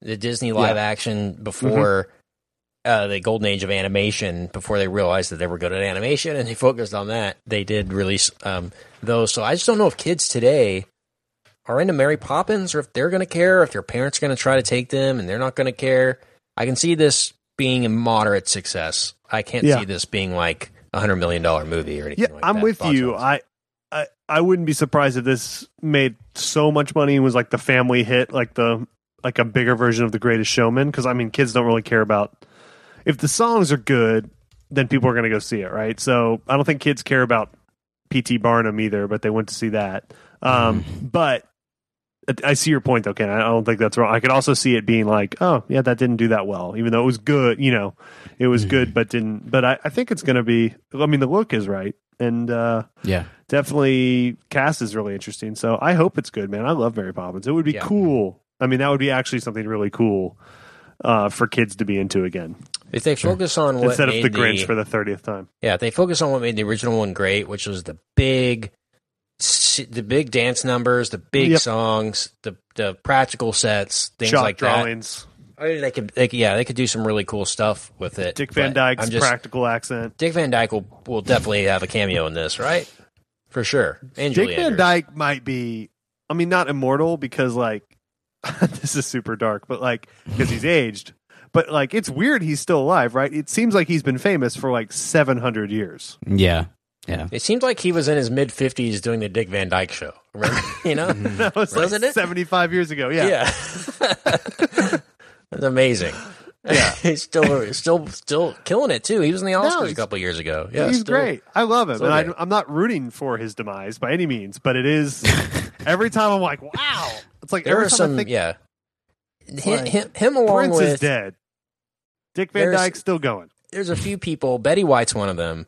the Disney live action before uh, the golden age of animation. Before they realized that they were good at animation and they focused on that, they did release um, those. So I just don't know if kids today are into Mary Poppins or if they're going to care, if their parents are going to try to take them and they're not going to care. I can see this being a moderate success. I can't Yeah. see this being like a hundred million dollar movie or anything. Yeah, like I'm that, with you. office. I, I I wouldn't be surprised if this made so much money and was like the family hit, like the like a bigger version of The Greatest Showman. Because I mean, kids don't really care about if the songs are good, then people are going to go see it, right? So I don't think kids care about P.T. Barnum either, but they went to see that. Um, But I see your point, though, Ken. I don't think that's wrong. I could also see it being like, oh, yeah, that didn't do that well, even though it was good. You know, it was good, but didn't. But I, I think it's going to be. I mean, the look is right, and uh, Yeah. definitely cast is really interesting. So I hope it's good, man. I love Mary Poppins. It would be Yeah. cool. I mean, that would be actually something really cool uh, for kids to be into again if they focus on what instead of the Grinch for the thirtieth time. yeah, if they focus on what made the original one great, which was the big, the big dance numbers, the big Yep. songs, the the practical sets, things Chalk like that. drawings, oh, I mean, they could, they could, yeah, they could do some really cool stuff with it. Dick Van but Dyke's I'm just, practical accent. Dick Van Dyke will, will definitely have a cameo in this, right? For sure. And Dick Julie Van Andrews. Dyke might be. I mean, not immortal because like this is super dark, but like because he's aged. But like, it's weird he's still alive, right? It seems like he's been famous for like seven hundred years. Yeah. Yeah. It seemed like he was in his mid fifties doing the Dick Van Dyke show. Remember? you know? That was Wasn't it? seventy-five years ago. Yeah, Yeah. That's amazing. Yeah. he's still still still killing it too. He was in the Oscars a couple years ago. Yeah. he's still- great. I love him, and I, I'm not rooting for his demise by any means. But it is every time I'm like, wow. It's like There are some think yeah. Him, Like, him, him along Prince with is dead. Dick Van Dyke's still going. there's a few people. Betty White's one of them.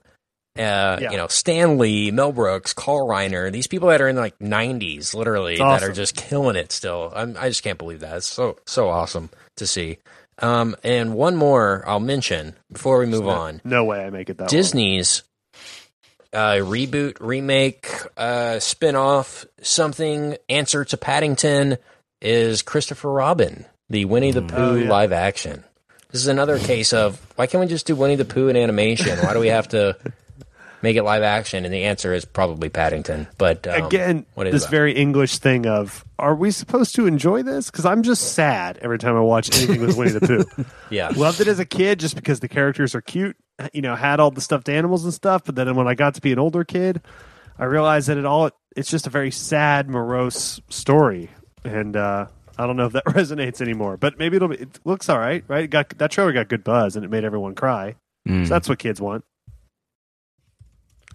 Uh, Yeah. You know, Stan Lee, Mel Brooks, Carl Reiner. These people that are in like 90s, literally, It's that are just killing it still. I'm, I just can't believe that. It's so so awesome to see. Um, and one more I'll mention before we move No- on. No way I make it that. Disney's uh, reboot, remake, uh, spin off, something, answer to Paddington is Christopher Robin, the Winnie the Pooh Oh, yeah. live action. This is another case of why can't we just do Winnie the Pooh in animation? Why do we have to make it live action? And the answer is probably Paddington. But um, Again, what is this that? very English thing of, are we supposed to enjoy this? Because I'm just sad every time I watch anything with Winnie the Pooh. yeah, Loved it as a kid just because the characters are cute. You know, had all the stuffed animals and stuff. But then when I got to be an older kid, I realized that it all it's just a very sad, morose story, and uh, I don't know if that resonates anymore. But maybe it'll be. It looks all right, right? It got that trailer got good buzz, and it made everyone cry. Mm. So that's what kids want.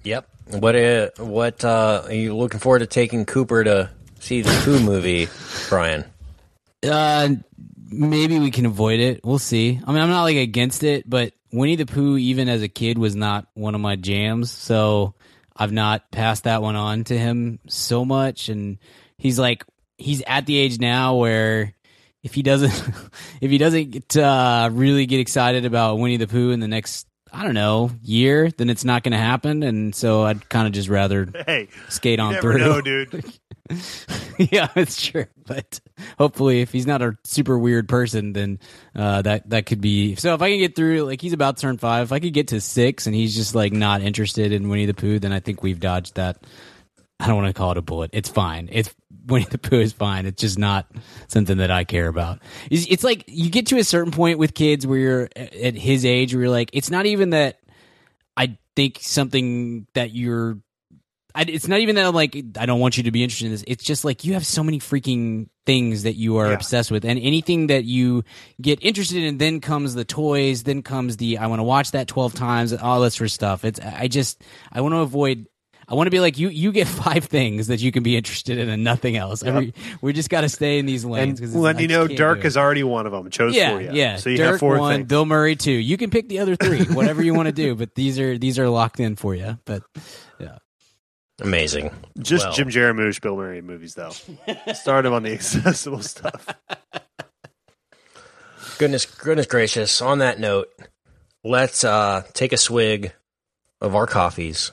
Yep. What uh, what uh, are you looking forward to taking Cooper to see the Pooh movie, Brian? Uh, maybe we can avoid it. We'll see. I mean, I'm not like against it, but Winnie the Pooh, even as a kid, was not one of my jams. So I've not passed that one on to him so much. And he's like, he's at the age now where if he doesn't, if he doesn't get, uh, really get excited about Winnie the Pooh in the next, I don't know, year, then it's not going to happen. And so I'd kind of just rather Hey, skate on through. know, dude. yeah, it's true. But hopefully, if he's not a super weird person, then uh, that that could be. So if I can get through, like he's about to turn five, if I could get to six, and he's just like not interested in Winnie the Pooh, then I think we've dodged that. I don't want to call it a bullet. It's fine. It's Winnie the Pooh is fine. It's just not something that I care about. It's, it's like you get to a certain point with kids where you're at his age, where you're like, it's not even that I think something that you're I, it's not even that I'm like I don't want you to be interested in this. It's just like you have so many freaking things that you are Yeah. obsessed with, and anything that you get interested in, then comes the toys, then comes the I want to watch that twelve times, all that sort of stuff. It's I just I want to avoid. I want to be like you. You get five things that you can be interested in, and nothing else. Every, we just got to stay in these lanes. And 'cause it's- when I know can't Dirk do it. is already one of them, chose yeah, for you. yeah. So you Dirk have four one, things. Bill Murray two. You can pick the other three, whatever you want to do. But these are these are locked in for you. But yeah. Amazing. Just Well. Jim Jarmusch, Bill Murray movies, though. Start him on the accessible stuff. Goodness, goodness gracious. On that note, let's uh, take a swig of our coffees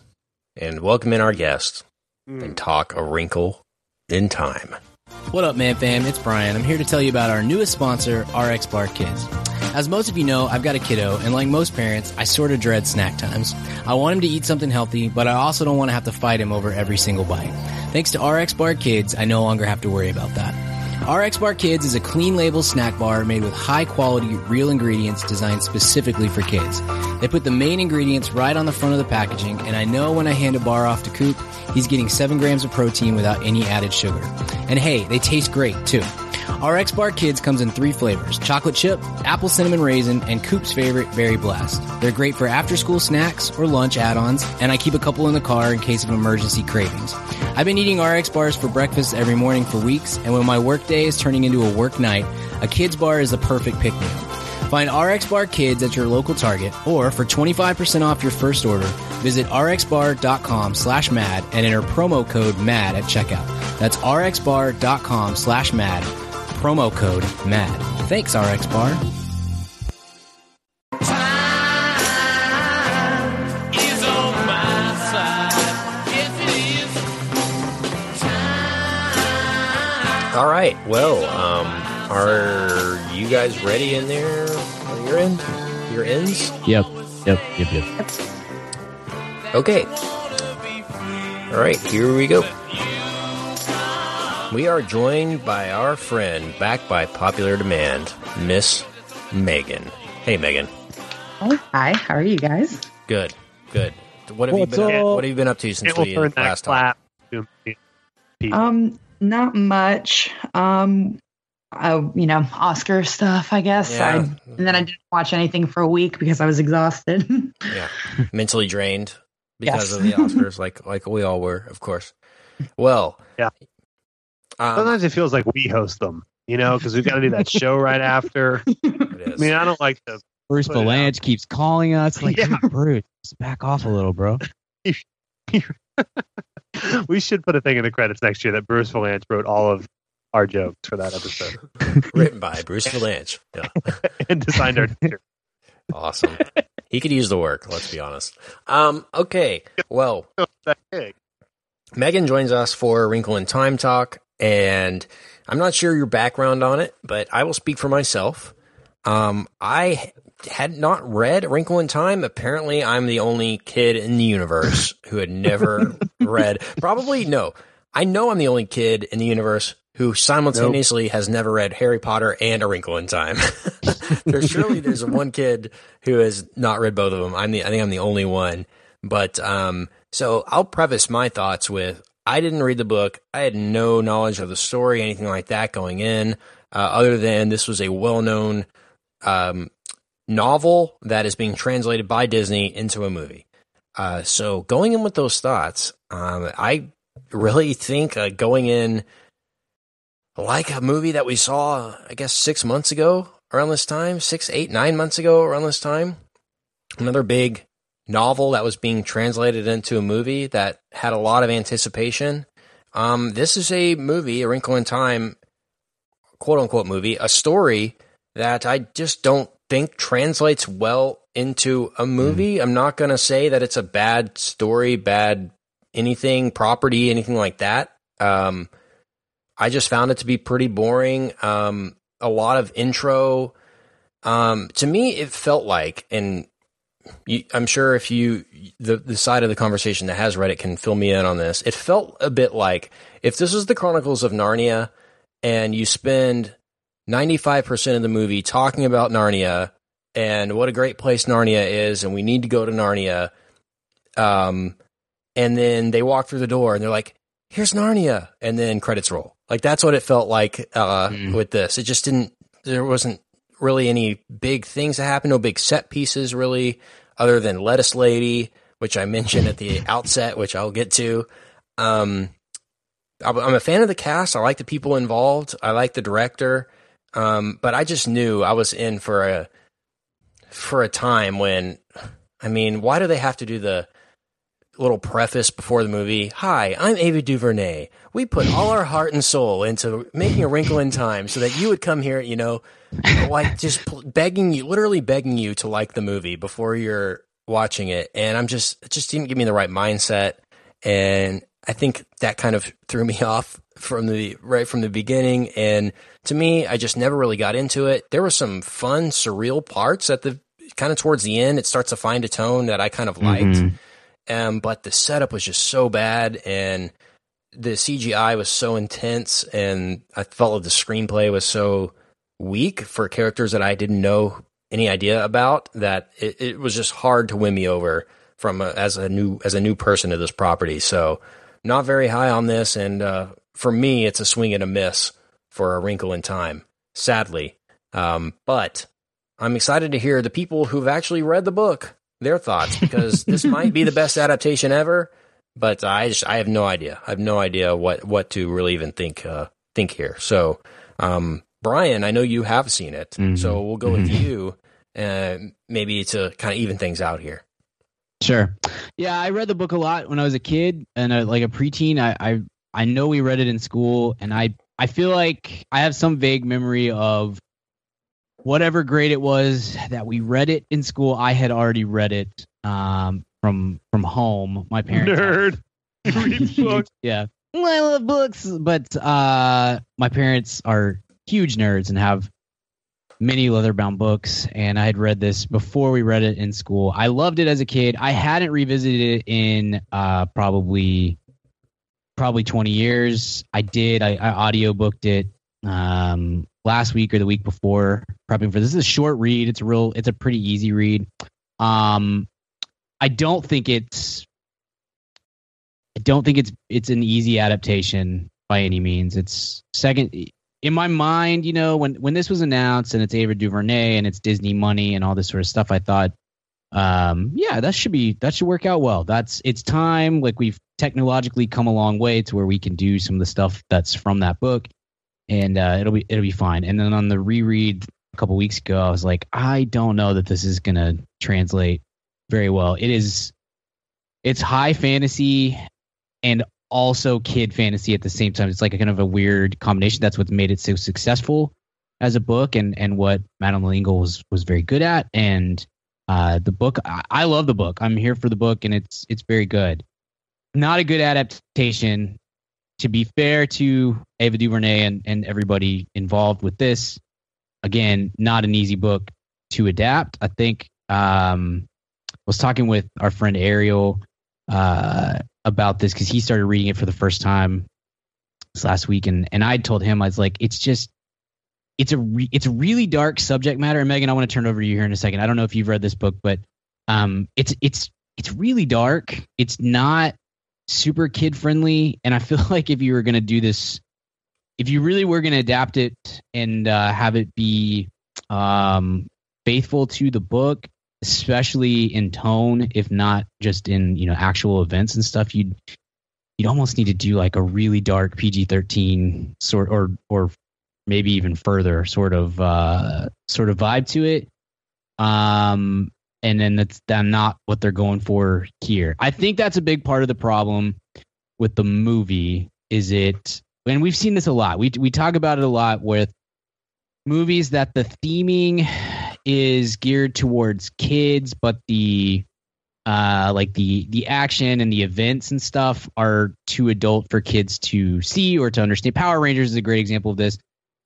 and welcome in our guest hmm. and talk a wrinkle in time. What up, man fam? It's Brian. I'm here to tell you about our newest sponsor, RX Bar Kids. As most of you know, I've got a kiddo, and like most parents, I sort of dread snack times. I want him to eat something healthy, but I also don't want to have to fight him over every single bite. Thanks to RX Bar Kids, I no longer have to worry about that. RX Bar Kids is a clean label snack bar made with high quality, real ingredients designed specifically for kids. They put the main ingredients right on the front of the packaging, and I know when I hand a bar off to Coop, he's getting 7 grams of protein without any added sugar. And hey, they taste great too. RX Bar Kids comes in three flavors chocolate chip, apple cinnamon raisin, and Coop's favorite, Berry Blast. They're great for after school snacks or lunch add ons, and I keep a couple in the car in case of emergency cravings. I've been eating RX bars for breakfast every morning for weeks, and when my work day is turning into a work night, a kids bar is the perfect pick me up. Find RX Bar Kids at your local Target, or for 25% off your first order, visit rxbar.com slash mad and enter promo code MAD at checkout. That's rxbar.com slash mad, promo code MAD. Thanks, RX Bar. All right. Well, um, are you guys ready in there? Are you in? Your ends? Yep. Yep. Yep. Yep. Okay. All right, here we go. We are joined by our friend, back by popular demand, Miss Megan. Hey, Megan. Oh, hi. How are you guys? Good, good. What have What's you been? up? What have you been up to since we last talked? clap. to Um, not much. Um, uh, you know, Oscar stuff, I guess. Yeah. I, and then I didn't watch anything for a week because I was exhausted. Yeah, mentally drained because Yes. of the Oscars, like like we all were, of course. Well, Yeah. Um, Sometimes it feels like we host them, you know, because we've got to do that show right after. it I mean, I don't like to. Bruce Put it out. Vilanch keeps calling us. Like, Yeah. "Dude, Bruce, just back off a little, bro. we should put a thing in the credits next year that Bruce Vilanch wrote all of our jokes for that episode written by Bruce Vilanch. Yeah. and designed our t-shirt. Awesome. he could use the work. Let's be honest. Um. Okay. Well, Megan joins us for Wrinkle in Time Talk, and I'm not sure your background on it, but I will speak for myself. Um, I had not read a Wrinkle in Time. Apparently, I'm the only kid in the universe who had never read. Probably no. I know I'm the only kid in the universe who simultaneously has never read Harry Potter and A Wrinkle in Time. there's surely there's one kid who has not read both of them. I'm the I think I'm the only one. But um, so I'll preface my thoughts with I didn't read the book. I had no knowledge of the story, anything like that going in, uh, other than this was a well known um, novel that is being translated by Disney into a movie. Uh, so going in with those thoughts, um, I really think uh, going in like a movie that we saw, I guess, six months ago around this time, six, eight, nine months ago around this time. Another big novel that was being translated into a movie that had a lot of anticipation. Um, this is a movie, A Wrinkle in Time, quote unquote movie, a story that I just don't think translates well into a movie. I'm not going to say that it's a bad story, bad anything, property, anything like that. Um, I just found it to be pretty boring. Um, a lot of intro. Um, to me, it felt like, and you, I'm sure if you the the side of the conversation that has read it can fill me in on this. It felt a bit like if this was the Chronicles of Narnia, and you spend 95 percent of the movie talking about Narnia and what a great place Narnia is, and we need to go to Narnia. Um, and then they walk through the door and they're like, "Here's Narnia," and then credits roll. Like that's what it felt like uh, mm. with this. It just didn't. There wasn't really any big things that happened. No big set pieces really, other than Lettuce Lady, which I mentioned at the outset, which I'll get to. Um, I'm a fan of the cast. I like the people involved. I like the director. Um, but I just knew I was in for a for a time when, I mean, why do they have to do the little preface before the movie? Hi, I'm Ava DuVernay. We put all our heart and soul into making a Wrinkle in Time so that you would come here, you know, like just begging you, literally begging you to like the movie before you're watching it. And I'm just, it just didn't give me the right mindset. And I think that kind of threw me off from the right from the beginning. And to me, I just never really got into it. There were some fun, surreal parts at the kind of towards the end. It starts to find a tone that I kind of liked. Mm-hmm. Um, but the setup was just so bad and the CGI was so intense and I felt like the screenplay was so weak for characters that I didn't know any idea about that it, it was just hard to win me over from a, as a new as a new person to this property. So not very high on this, and uh, for me, it's a swing and a miss for A Wrinkle in Time, sadly. Um, but I'm excited to hear the people who've actually read the book their thoughts because this might be the best adaptation ever. But I just I have no idea. I have no idea what what to really even think uh, think here. So, um, Brian, I know you have seen it, mm-hmm. so we'll go with mm-hmm. you, uh, maybe to kind of even things out here. Sure. Yeah, I read the book a lot when I was a kid and a, like a preteen. I, I I know we read it in school, and I I feel like I have some vague memory of whatever grade it was that we read it in school. I had already read it um, from from home. My parents nerd books. yeah, I love books, but uh, my parents are huge nerds and have many leather-bound books, and I had read this before we read it in school. I loved it as a kid. I hadn't revisited it in uh, probably probably 20 years. I did. I, I audiobooked it um, last week or the week before, prepping for this. is a short read. It's a real. It's a pretty easy read. Um, I don't think it's. I don't think it's it's an easy adaptation by any means. It's second in my mind, you know, when when this was announced and it's Ava DuVernay and it's Disney money and all this sort of stuff, I thought, um, yeah, that should be that should work out well. That's it's time. Like we've technologically come a long way to where we can do some of the stuff that's from that book, and uh, it'll be it'll be fine. And then on the reread a couple weeks ago, I was like, I don't know that this is gonna translate very well. It is, it's high fantasy and also kid fantasy at the same time. It's like a kind of a weird combination. That's what's made it so successful as a book, and and what Madeleine L'Engle was was very good at. And uh, the book, I, I love the book. I'm here for the book, and it's it's very good. Not a good adaptation. To be fair to Ava DuVernay and, and everybody involved with this, again, not an easy book to adapt. I think um, I was talking with our friend Ariel uh, about this because he started reading it for the first time this last week, and and I told him I was like, it's just it's a re- it's a really dark subject matter. And Megan, I want to turn over to you here in a second. I don't know if you've read this book, but um, it's it's it's really dark. It's not super kid friendly, and I feel like if you were going to do this, if you really were going to adapt it and uh, have it be um, faithful to the book, especially in tone, if not just in you know actual events and stuff, you'd you'd almost need to do like a really dark PG thirteen sort or or maybe even further sort of uh, sort of vibe to it. Um, and then that's that not what they're going for here. I think that's a big part of the problem with the movie. Is it? And we've seen this a lot. We we talk about it a lot with movies that the theming is geared towards kids, but the uh, like the the action and the events and stuff are too adult for kids to see or to understand. Power Rangers is a great example of this.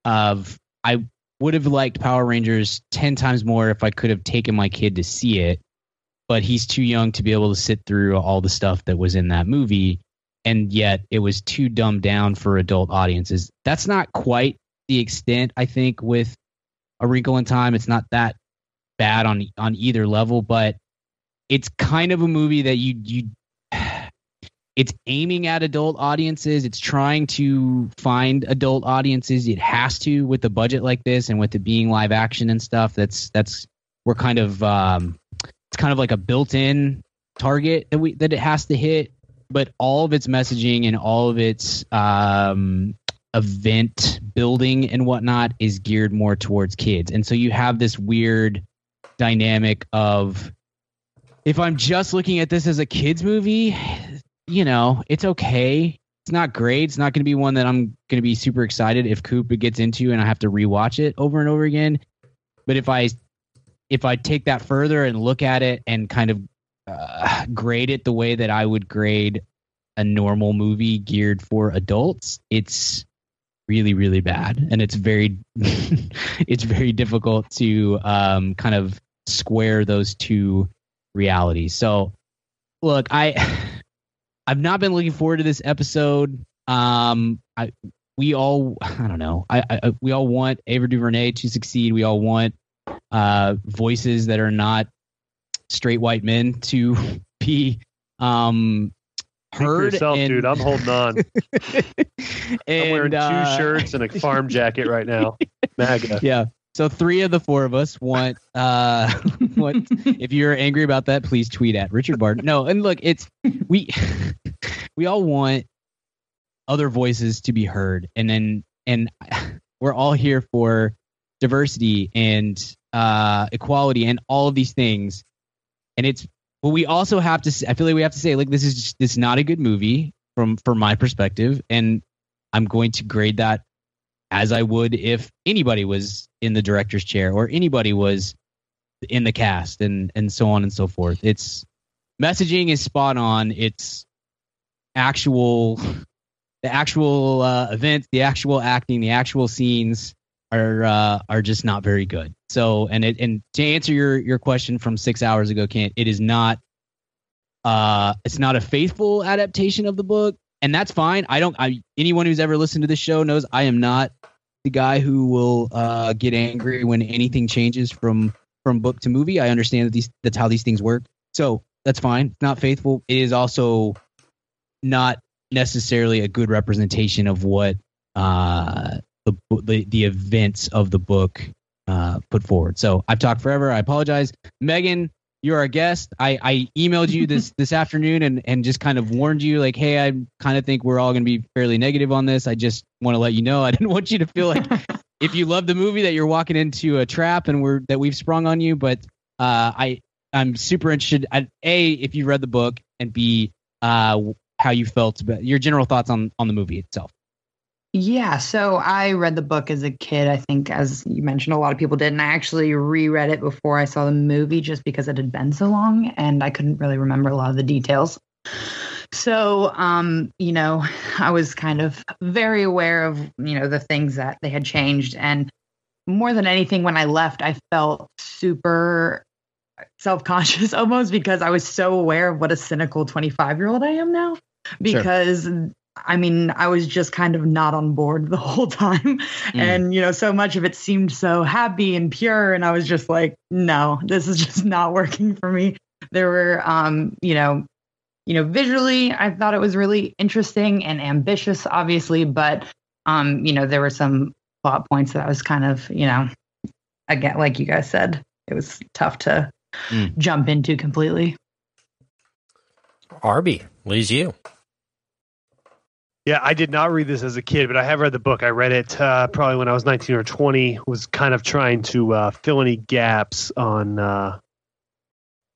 Of I would have liked Power Rangers ten times more if I could have taken my kid to see it, but he's too young to be able to sit through all the stuff that was in that movie, and yet it was too dumbed down for adult audiences. That's not quite the extent I think with A Wrinkle in Time. It's not that bad on on either level, but it's kind of a movie that you you it's aiming at adult audiences. It's trying to find adult audiences. It has to with a budget like this and with it being live action and stuff. That's that's we're kind of um, it's kind of like a built-in target that we that it has to hit. But all of its messaging and all of its um, event building and whatnot is geared more towards kids, and so you have this weird dynamic of if I'm just looking at this as a kids movie, you know, it's okay. It's not great. It's not going to be one that I'm going to be super excited if Cooper gets into and I have to rewatch it over and over again. But if I if I take that further and look at it and kind of uh, grade it the way that I would grade a normal movie geared for adults, it's really really bad and it's very it's very difficult to um, kind of square those two realities. So look, I I've not been looking forward to this episode. Um, I we all I don't know. I, I we all want Ava DuVernay to succeed. We all want uh, voices that are not straight white men to be um heard. yourself, and, dude. I'm holding on. and, I'm wearing two uh, shirts and a farm jacket right now. MAGA. Yeah. So three of the four of us want uh want if you're angry about that, please tweet at Richard Barton. No, and look, it's we we all want other voices to be heard and then and we're all here for diversity and uh equality and all of these things. And it's but we also have to I feel like we have to say like this is just this is not a good movie from from my perspective and I'm going to grade that as I would if anybody was in the director's chair or anybody was in the cast and and so on and so forth. It's messaging is spot on. It's actual the actual uh, events, the actual acting, the actual scenes are uh, are just not very good. So and it and to answer your your question from six hours ago, Kent, it is not uh it's not a faithful adaptation of the book and that's fine i don't i anyone who's ever listened to this show knows i am not the guy who will uh get angry when anything changes from from book to movie. I understand that these that's how these things work. So that's fine. It's not faithful. It is also not necessarily a good representation of what uh the the, the events of the book uh put forward. So i've talked forever. I apologize. Megan you're our guest. I, I emailed you this this afternoon and, and just kind of warned you like, hey, I kind of think we're all going to be fairly negative on this. I just want to let you know. I didn't want you to feel like if you love the movie that you're walking into a trap and we're that we've sprung on you. But uh, I I'm super interested. I, a if you read the book and b uh, how you felt about your general thoughts on on the movie itself. Yeah, so I read the book as a kid. I think, as you mentioned, a lot of people did. And I actually reread it before I saw the movie just because it had been so long and I couldn't really remember a lot of the details. So, um, you know, I was kind of very aware of, you know, the things that they had changed. And more than anything, when I left, I felt super self conscious almost because I was so aware of what a cynical 25 year old I am now. Because I mean, I was just kind of not on board the whole time. And, you know, so much of it seemed so happy and pure. And I was just like, no, this is just not working for me. There were, um, you know, you know, visually, I thought it was really interesting and ambitious, obviously, but, um, you know, there were some plot points that I was kind of, you know, again, like you guys said, it was tough to Mm. jump into completely. Arby, leaves you. Yeah, I did not read this as a kid, but I have read the book. I read it uh, probably when I was 19 or 20. Was kind of trying to uh, fill any gaps on uh,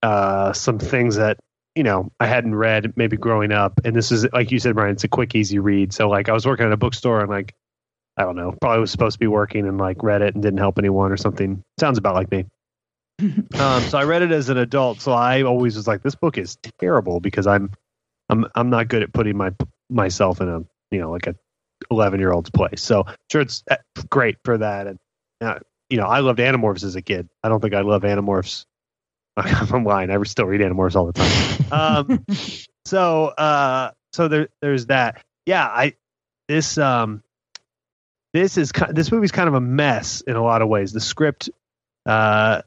uh, some things that you know I hadn't read maybe growing up. And this is like you said, Brian. It's a quick, easy read. So like I was working at a bookstore and like I don't know, probably was supposed to be working and like read it and didn't help anyone or something. Sounds about like me. um, so I read it as an adult. So I always was like, this book is terrible because I'm I'm I'm not good at putting my myself in a you know like a 11 year old's place. So sure, it's uh, great for that. And uh, you know, I loved Animorphs as a kid. I don't think I love Animorphs. I'm lying. I still read Animorphs all the time. Um, so uh, so there there's that. Yeah, I this um this is this movie's kind of a mess in a lot of ways. The script, uh,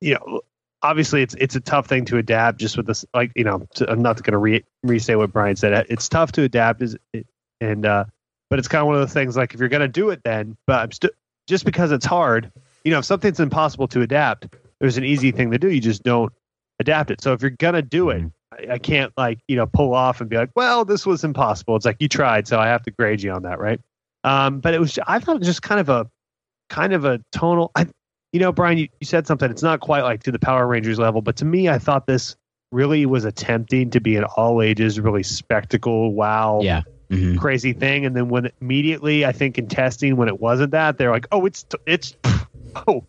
you know, obviously it's it's a tough thing to adapt. Just with this, like you know, to, I'm not going to re restate what Brian said. It's tough to adapt, is it? and uh, but it's kind of one of the things like if you're going to do it, then but I'm still just because it's hard. You know, if something's impossible to adapt, there's an easy thing to do. You just don't adapt it. So if you're gonna do it, I, I can't like you know pull off and be like, well, this was impossible. It's like you tried, so I have to grade you on that, right? Um, but it was I thought it was just kind of a kind of a tonal. I, you know, Brian, you, you said something. It's not quite like to the Power Rangers level, but to me, I thought this really was attempting to be an all ages, really spectacle, wow, Yeah. Mhm. crazy thing. And then when immediately, I think in testing, when it wasn't that, they're like, oh, it's it's oh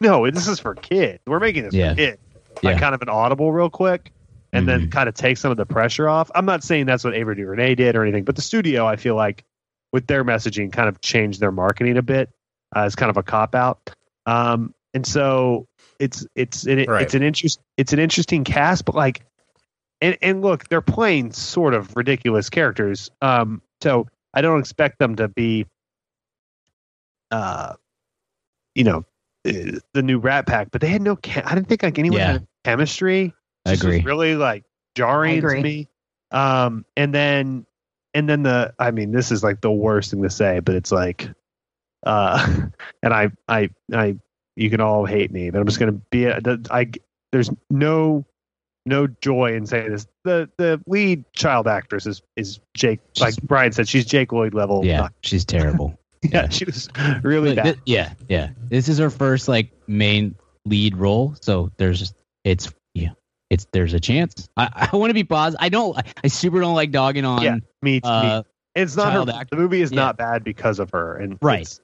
no, this is for kids. We're making this Yeah. for kids. Like kind of an audible real quick. And then Mhm. kind of take some of the pressure off. I'm not saying that's what Ava DuVernay did or anything, but the studio, I feel like, with their messaging, kind of changed their marketing a bit. Uh, it's kind of a cop out. Um, and so it's it's it, Right. it's an interest it's an interesting cast, but like, and and look, they're playing sort of ridiculous characters. Um, so I don't expect them to be, uh, you know, uh, the new Rat Pack, but they had no. Chem- I didn't think like anyone Yeah. had chemistry. I Just was agree. really like jarring I to me. Um, and then and then the I mean, this is like the worst thing to say, but it's like, uh, and I I I you can all hate me, but I'm just gonna be a, I there's no no joy in saying this. The the lead child actress is is Jake. Like Brian said, she's Jake Lloyd level. Yeah, she's terrible. yeah, she was really Look, bad. thi- yeah, yeah. This is her first like main lead role, so there's it's yeah, it's there's a chance. I, I want to be positive. I don't. I, I super don't like dogging on. yeah, me, Uh, me. It's not her. actor. The movie is Yeah. not bad because of her, and Right. It's,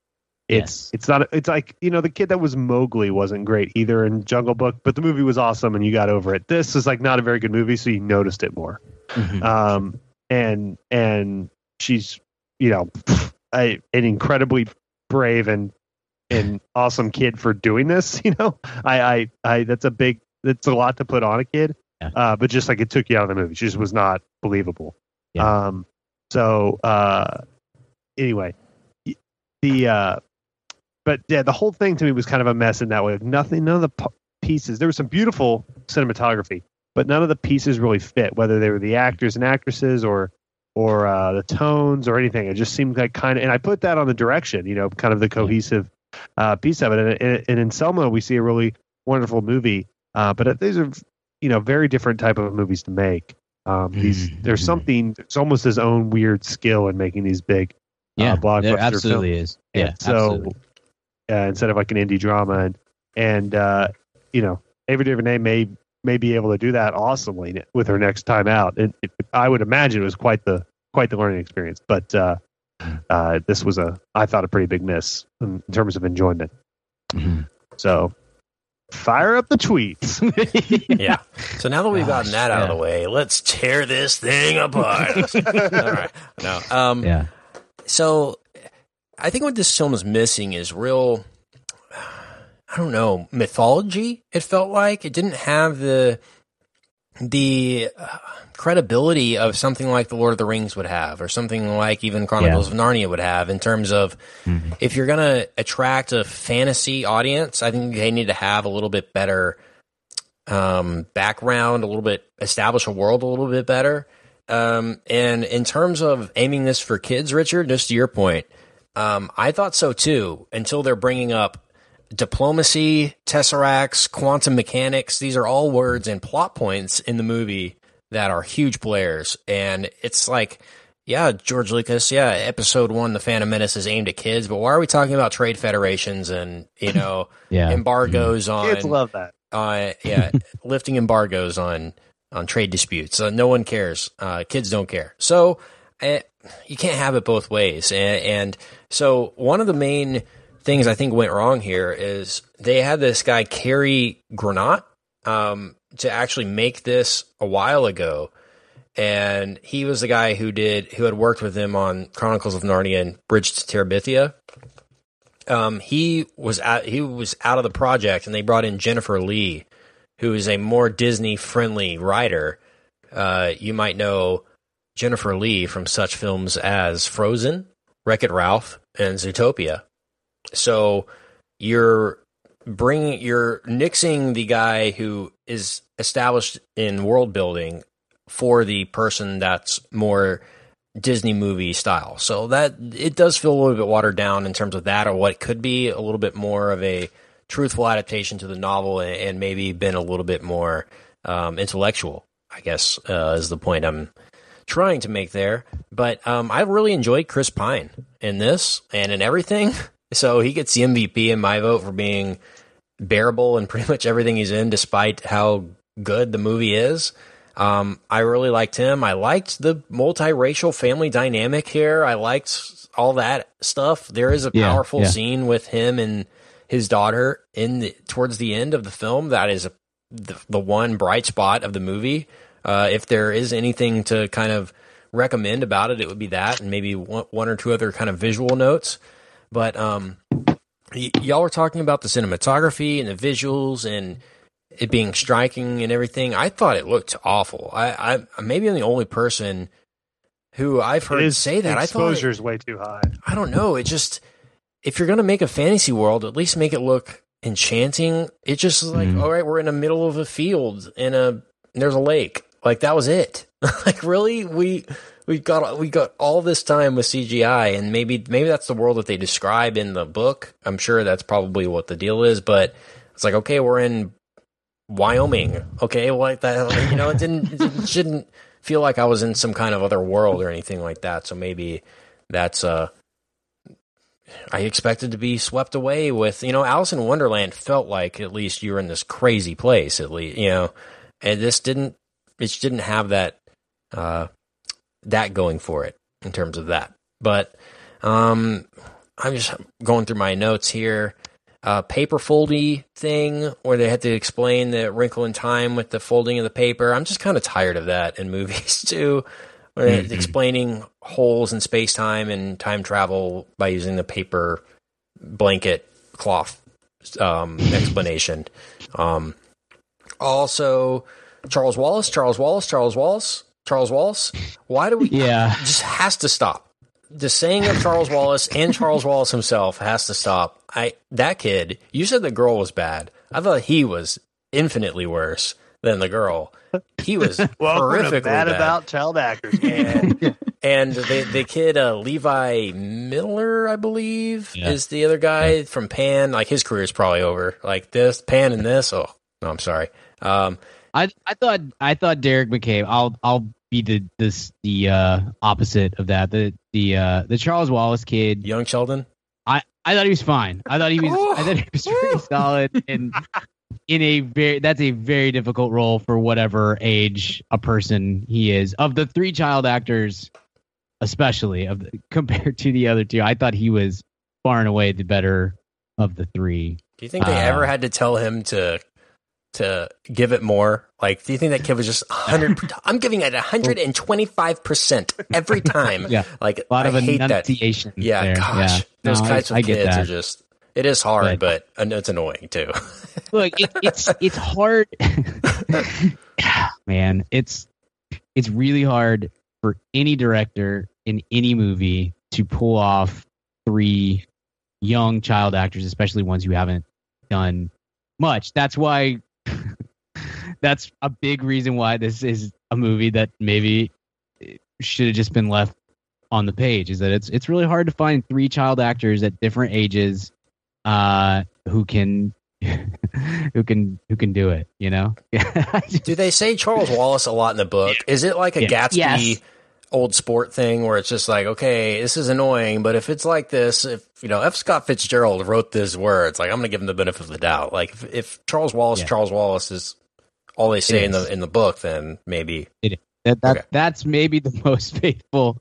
it's Yes. it's not. It's like you know the kid that was Mowgli wasn't great either in Jungle Book, but the movie was awesome and you got over it. This is like not a very good movie, so you noticed it more. Mhm. Um, and and she's you know a, an incredibly brave and and awesome kid for doing this. You know, I I, I that's a big that's a lot to put on a kid. Yeah. Uh, but just like it took you out of the movie, she just was not believable. Yeah. Um, so uh, anyway, the uh, but yeah, the whole thing to me was kind of a mess in that way. Nothing, none of the p- pieces. There was some beautiful cinematography, but none of the pieces really fit. Whether they were the actors and actresses or or uh, the tones or anything, it just seemed like kind of. And I put that on the direction, you know, kind of the cohesive uh, piece of it. And, and, and in Selma, we see a really wonderful movie, uh, but these are you know very different type of movies to make. Um, these Mhm. there's something. It's almost his own weird skill in making these big yeah, uh, blockbuster there absolutely is. Yeah, and so absolutely. Uh, instead of like an indie drama and and uh, you know Ava DuVernay may may be able to do that awesomely with her next time out and it, I would imagine it was quite the quite the learning experience but uh, uh, this was a I thought a pretty big miss in, in terms of enjoyment Mhm. so fire up the tweets yeah. So now that we've gotten that out of the way, let's tear this thing apart. All right. No. Um, yeah, So I think what this film is missing is real I don't know, mythology it felt like. It didn't have the the uh, credibility of something like The Lord of the Rings would have or something like even Chronicles of Narnia would have in terms of if you're going to attract a fantasy audience, I think they need to have a little bit better um, background, a little bit establish a world a little bit better. Um, and in terms of aiming this for kids, Richard, just to your point, um, I thought so too. Until they're bringing up diplomacy, tesseracts, quantum mechanics. These are all words and plot points in the movie that are huge players. And it's like, yeah, George Lucas, yeah, episode one, The Phantom Menace is aimed at kids, but why are we talking about trade federations and, you know, yeah. embargoes on kids love that uh, yeah, lifting embargoes on on trade disputes. Uh, no one cares. Uh, kids don't care. So uh, you can't have it both ways. And, and so one of the main things I think went wrong here is they had this guy Cary Granat um, to actually make this a while ago, and he was the guy who did who had worked with him on Chronicles of Narnia and Bridge to Terabithia. Um, he was out, he was out of the project, and they brought in Jennifer Lee, who is a more Disney friendly writer. Uh, you might know Jennifer Lee from such films as Frozen, Wreck It Ralph, and Zootopia. So you're bringing you're nixing the guy who is established in world building for the person that's more Disney movie style. So that it does feel a little bit watered down in terms of that or what could be a little bit more of a truthful adaptation to the novel and, and maybe been a little bit more um, intellectual, I guess, uh, is the point I'm trying to make there. But um, I really enjoyed Chris Pine in this and in everything. So he gets the MVP in my vote for being bearable in pretty much everything he's in, despite how good the movie is. Um, I really liked him. I liked the multiracial family dynamic here. I liked all that stuff. There is a Yeah, powerful yeah. scene with him and his daughter in the, towards the end of the film. That is a, the, the one bright spot of the movie. Uh, if there is anything to kind of recommend about it, it would be that, and maybe one, one or two other kind of visual notes. But um, y- y'all were talking about the cinematography and the visuals and it being striking and everything. I thought it looked awful. I, I maybe I'm the only person who I've heard His say that. I thought exposure is way too high. I don't know. It just if you're gonna make a fantasy world, at least make it look enchanting. It just is like, Mhm. all right, we're in the middle of a field and a there's a lake. Like that was it. like really, we we got we got all this time with CGI, and maybe maybe that's the world that they describe in the book. I'm sure that's probably what the deal is, but it's like okay, we're in Wyoming. Okay, like that. You know, it didn't it shouldn't feel like I was in some kind of other world or anything like that. So maybe that's uh I expected to be swept away with, you know, Alice in Wonderland felt like at least you were in this crazy place, at least, you know, and this didn't, it didn't have that, uh, that going for it in terms of that. But, um, I'm just going through my notes here. Uh, paper foldy thing where they had to explain the wrinkle in time with the folding of the paper. I'm just kind of tired of that in movies too. Where they're explaining holes in space time and time travel by using the paper blanket cloth um, explanation. Um, also, Charles Wallace, Charles Wallace, Charles Wallace, Charles Wallace. Why do we? Yeah. just has to stop. The saying of Charles Wallace and Charles Wallace himself has to stop. I that kid. You said the girl was bad. I thought he was infinitely worse than the girl. He was Welcome horrifically bad, bad. about child actors. and and the the kid uh, Levi Miller, I believe, Yeah. is the other guy from Pan. Like his career is probably over. Like this Pan and this. Oh no, I'm sorry. Um, I I thought I thought Deric McCabe. I'll I'll be the this the uh, opposite of that. The the uh, the Charles Wallace kid. young Sheldon. I I thought he was fine. I thought he was I thought he was pretty solid and in a very that's a very difficult role for whatever age a person he is. Of the three child actors, especially of the, compared to the other two, I thought he was far and away the better of the three. Do you think they Uh, ever had to tell him to to give it more? Like, do you think that kid was just hundred? I'm giving it hundred and twenty five percent every time. Yeah. like A lot I of hate that. Yeah, there. gosh, Yeah. those No, I- types of I kids are just. It is hard, But- but it's annoying too. look it, it's it's hard man it's it's really hard for any director in any movie to pull off three young child actors especially ones who haven't done much that's why that's a big reason why this is a movie that maybe should have just been left on the page is that it's it's really hard to find three child actors at different ages uh who can who can who can do it you know Do they say Charles Wallace a lot in the book? Is it like a Yeah. Gatsby Yes. old sport thing where it's just like, okay, this is annoying, but if it's like this, if you know, F. Scott Fitzgerald wrote this words, like I'm going to give him the benefit of the doubt. Like if, if Charles Wallace, Yeah. Charles Wallace is all they say in the in the book, then maybe that, that Okay. that's maybe the most faithful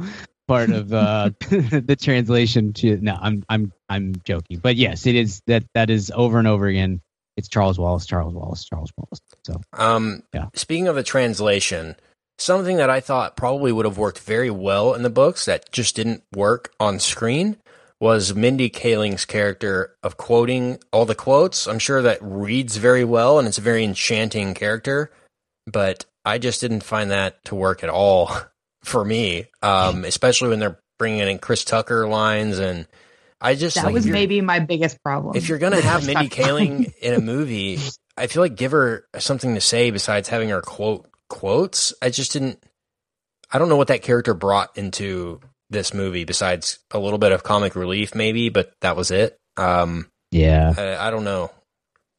part of uh, the translation to no, I'm I'm I'm joking, but yes, it is that that is over and over again. It's Charles Wallace, Charles Wallace, Charles Wallace. So Um, Yeah. Speaking of the translation, something that I thought probably would have worked very well in the books that just didn't work on screen was Mindy Kaling's character of quoting all the quotes. I'm sure that reads very well and it's a very enchanting character, but I just didn't find that to work at all for me, um, especially when they're bringing in Chris Tucker lines and I just That like, was maybe my biggest problem. if you're gonna have Mindy Kaling in a movie, I feel like give her something to say besides having her quote quotes. I just didn't. I don't know what that character brought into this movie besides a little bit of comic relief, maybe, but that was it. Um, yeah, I, I don't know.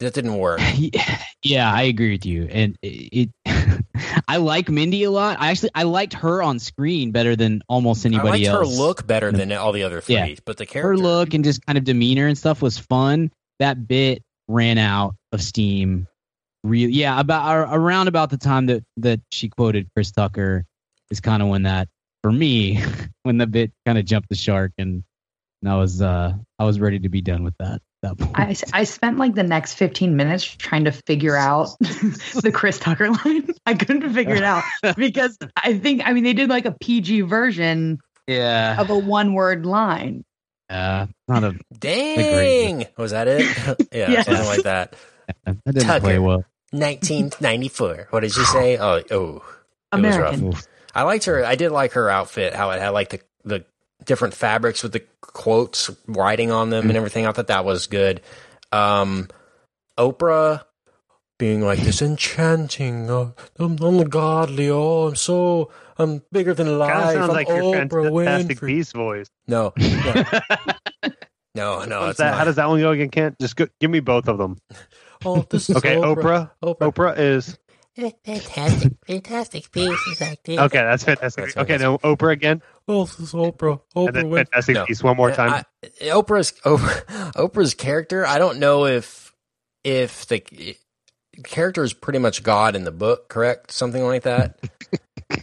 That didn't work. yeah, I agree with you, and it. it I like Mindy a lot. I actually I liked her on screen better than almost anybody else. her look better than all the other three, Yeah. but the character. her look and just kind of demeanor and stuff was fun. That bit ran out of steam. Real, yeah, about around about the time that that she quoted Chris Tucker is kind of when that for me when the bit kind of jumped the shark and, and I was uh I was ready to be done with that. That point. I, I spent like the next 15 minutes trying to figure out the Chris Tucker line. I couldn't figure it out because I think, I mean, they did like a PG version yeah, of a one word line. uh, not a Dang, was that it? yeah, Yes. something like that. that didn't Tucker. play well. 1994. What did you say? Oh, oh. It was rough. I liked her. I did like her outfit. How it had like the the different fabrics with the quotes writing on them and everything. I thought that was good. Um, Oprah being like this enchanting, uh, I'm ungodly. Oh, I'm so I'm bigger than Kind life. of sounds I'm like your Oprah fantastic Winfrey. beast voice. No, no, no, no. It's that, not. how does that one go again, Kent? Just go, give me both of them. oh, this is Okay, Oprah. Oprah. Oprah is Fantastic, fantastic pieces I did. okay. That's fantastic. That's okay, now Oprah again, Oh, this is Oprah. and Oprah then fantastic No. beast one more time. I, Oprah's Oprah, Oprah's character. I don't know if if the character is pretty much God in the book, correct? Something like that.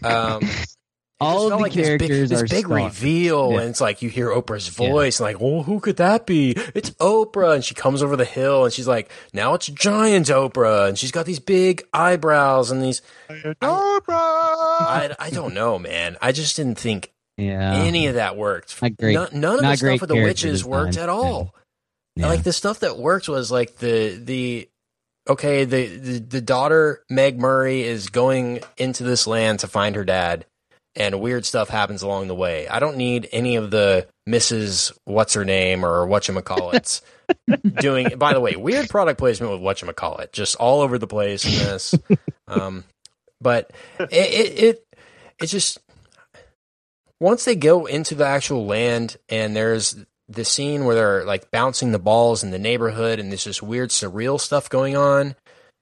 Um, it All of the like this big- characters this are big, stalkers. reveal, Yeah. and it's like you hear Oprah's voice, and like, oh, who could that be? It's Oprah, and she comes over the hill, and she's like, now it's giant Oprah, and she's got these big eyebrows and these. Oprah. I, I don't know, man. I just didn't think Yeah, any of that worked. Not great- none, none of not the stuff great with the character witches worked at all. Yeah. Like the stuff that worked was like the the okay the, the the daughter Meg Murray is going into this land to find her dad, and weird stuff happens along the way. I don't need any of the Mrs. What's her name or whatchamacallits doing. By the way, weird product placement with whatchamacallit, just all over the place in this. Um, but it, it it it just once they go into the actual land and there's the scene where they're like bouncing the balls in the neighborhood and there's this weird surreal stuff going on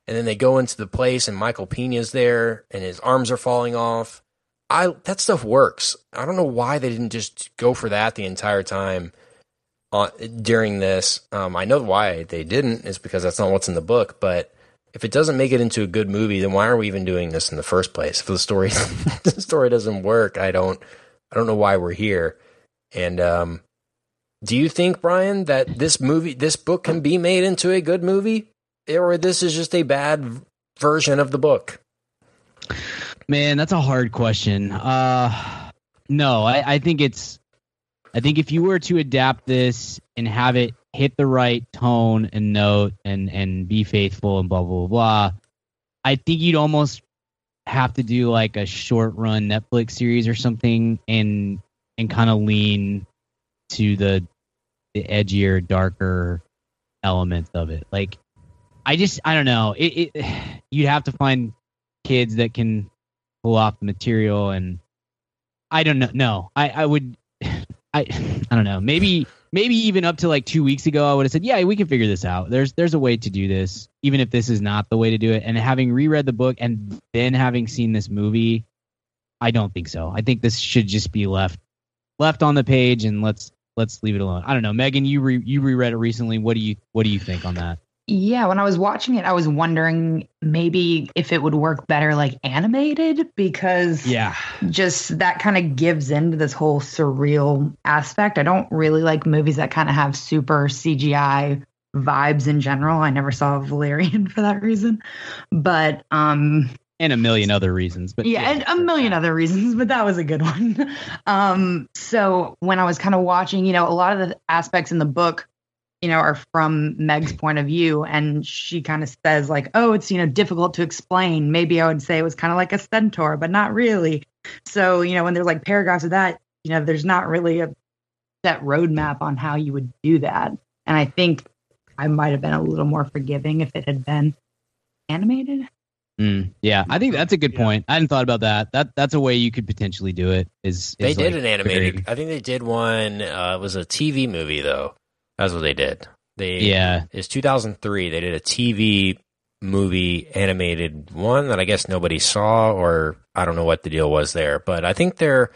and then they go into the place and Michael Pena's there and his arms are falling off. I that stuff works. I don't know why they didn't just go for that the entire time on during this. Um, I know why they didn't is because that's not what's in the book. But if it doesn't make it into a good movie, then why are we even doing this in the first place? If the story the story doesn't work, I don't I don't know why we're here. And um, do you think, Brian, that this movie, this book, can be made into a good movie, or this is just a bad version of the book? Man, that's a hard question. Uh no, I, I think it's I think if you were to adapt this and have it hit the right tone and note and and be faithful and blah blah blah, I think you'd almost have to do like a short run Netflix series or something and and kind of lean to the the edgier, darker elements of it. Like I just I don't know. It, it you'd have to find kids that can pull off the material and I don't know. No, I, I would, I, I don't know. Maybe, maybe even up to like two weeks ago, I would have said, yeah, we can figure this out. There's, there's a way to do this, even if this is not the way to do it. And having reread the book and then having seen this movie, I don't think so. I think this should just be left, left on the page and let's, let's leave it alone. I don't know. Megan, you re, you reread it recently. What do you, what do you think on that? Yeah, when I was watching it, I was wondering maybe if it would work better like animated because Yeah. just that kind of gives into this whole surreal aspect. I don't really like movies that kind of have super CGI vibes in general. I never saw Valerian for that reason. But um And a million other reasons. But yeah, and a million other reasons, but that was a good one. Um, so when I was kind of watching, you know, a lot of the aspects in the book, you know, are from Meg's point of view, and she kind of says like, "Oh, it's you know difficult to explain." Maybe I would say it was kind of like a centaur, but not really. So you know, when there's like paragraphs of that, you know, there's not really a set roadmap on how you would do that, and I think I might have been a little more forgiving if it had been animated. Mm, yeah, I think that's a good point. I hadn't thought about that. That that's a way you could potentially do it. Is, They did like an animated. very- I think they did one. Uh, it was a TV movie though. That's what they did. They Yeah. It's 2003. They did a TV movie animated one that I guess nobody saw, or I don't know what the deal was there. But I think they're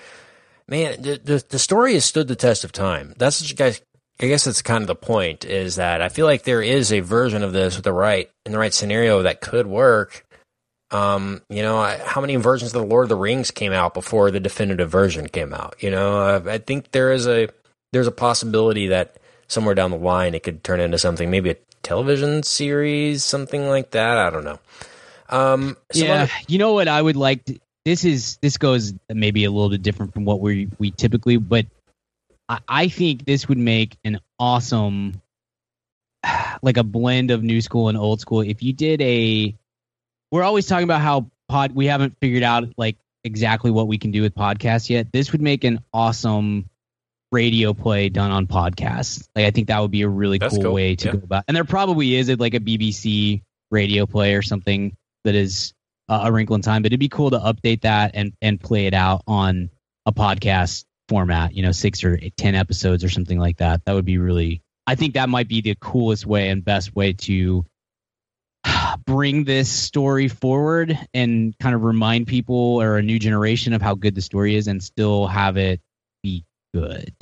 man. The the, the story has stood the test of time. That's what you guys. I guess that's kind of the point. Is that I feel like there is a version of this with the right in the right scenario that could work. Um, you know, I, how many versions of the Lord of the Rings came out before the definitive version came out? You know, uh, I think there is a there's a possibility that somewhere down the line it could turn into something, maybe a television series, something like that. I don't know. Um, some yeah, other- you know what I would like. To, this is this goes maybe a little bit different from what we we typically, but I, I think this would make an awesome, like a blend of new school and old school. If you did a, we're always talking about how pod we haven't figured out like exactly what we can do with podcasts yet. This would make an awesome radio play done on podcasts. Like I think that would be a really That's cool, cool. way to Yeah. go about. And there probably is like a BBC radio play or something that is uh, a wrinkle in time, but it'd be cool to update that and and play it out on a podcast format. You know, six or eight, ten episodes or something like that. That would be really. I think that might be the coolest way and best way to bring this story forward and kind of remind people or a new generation of how good the story is and still have it good.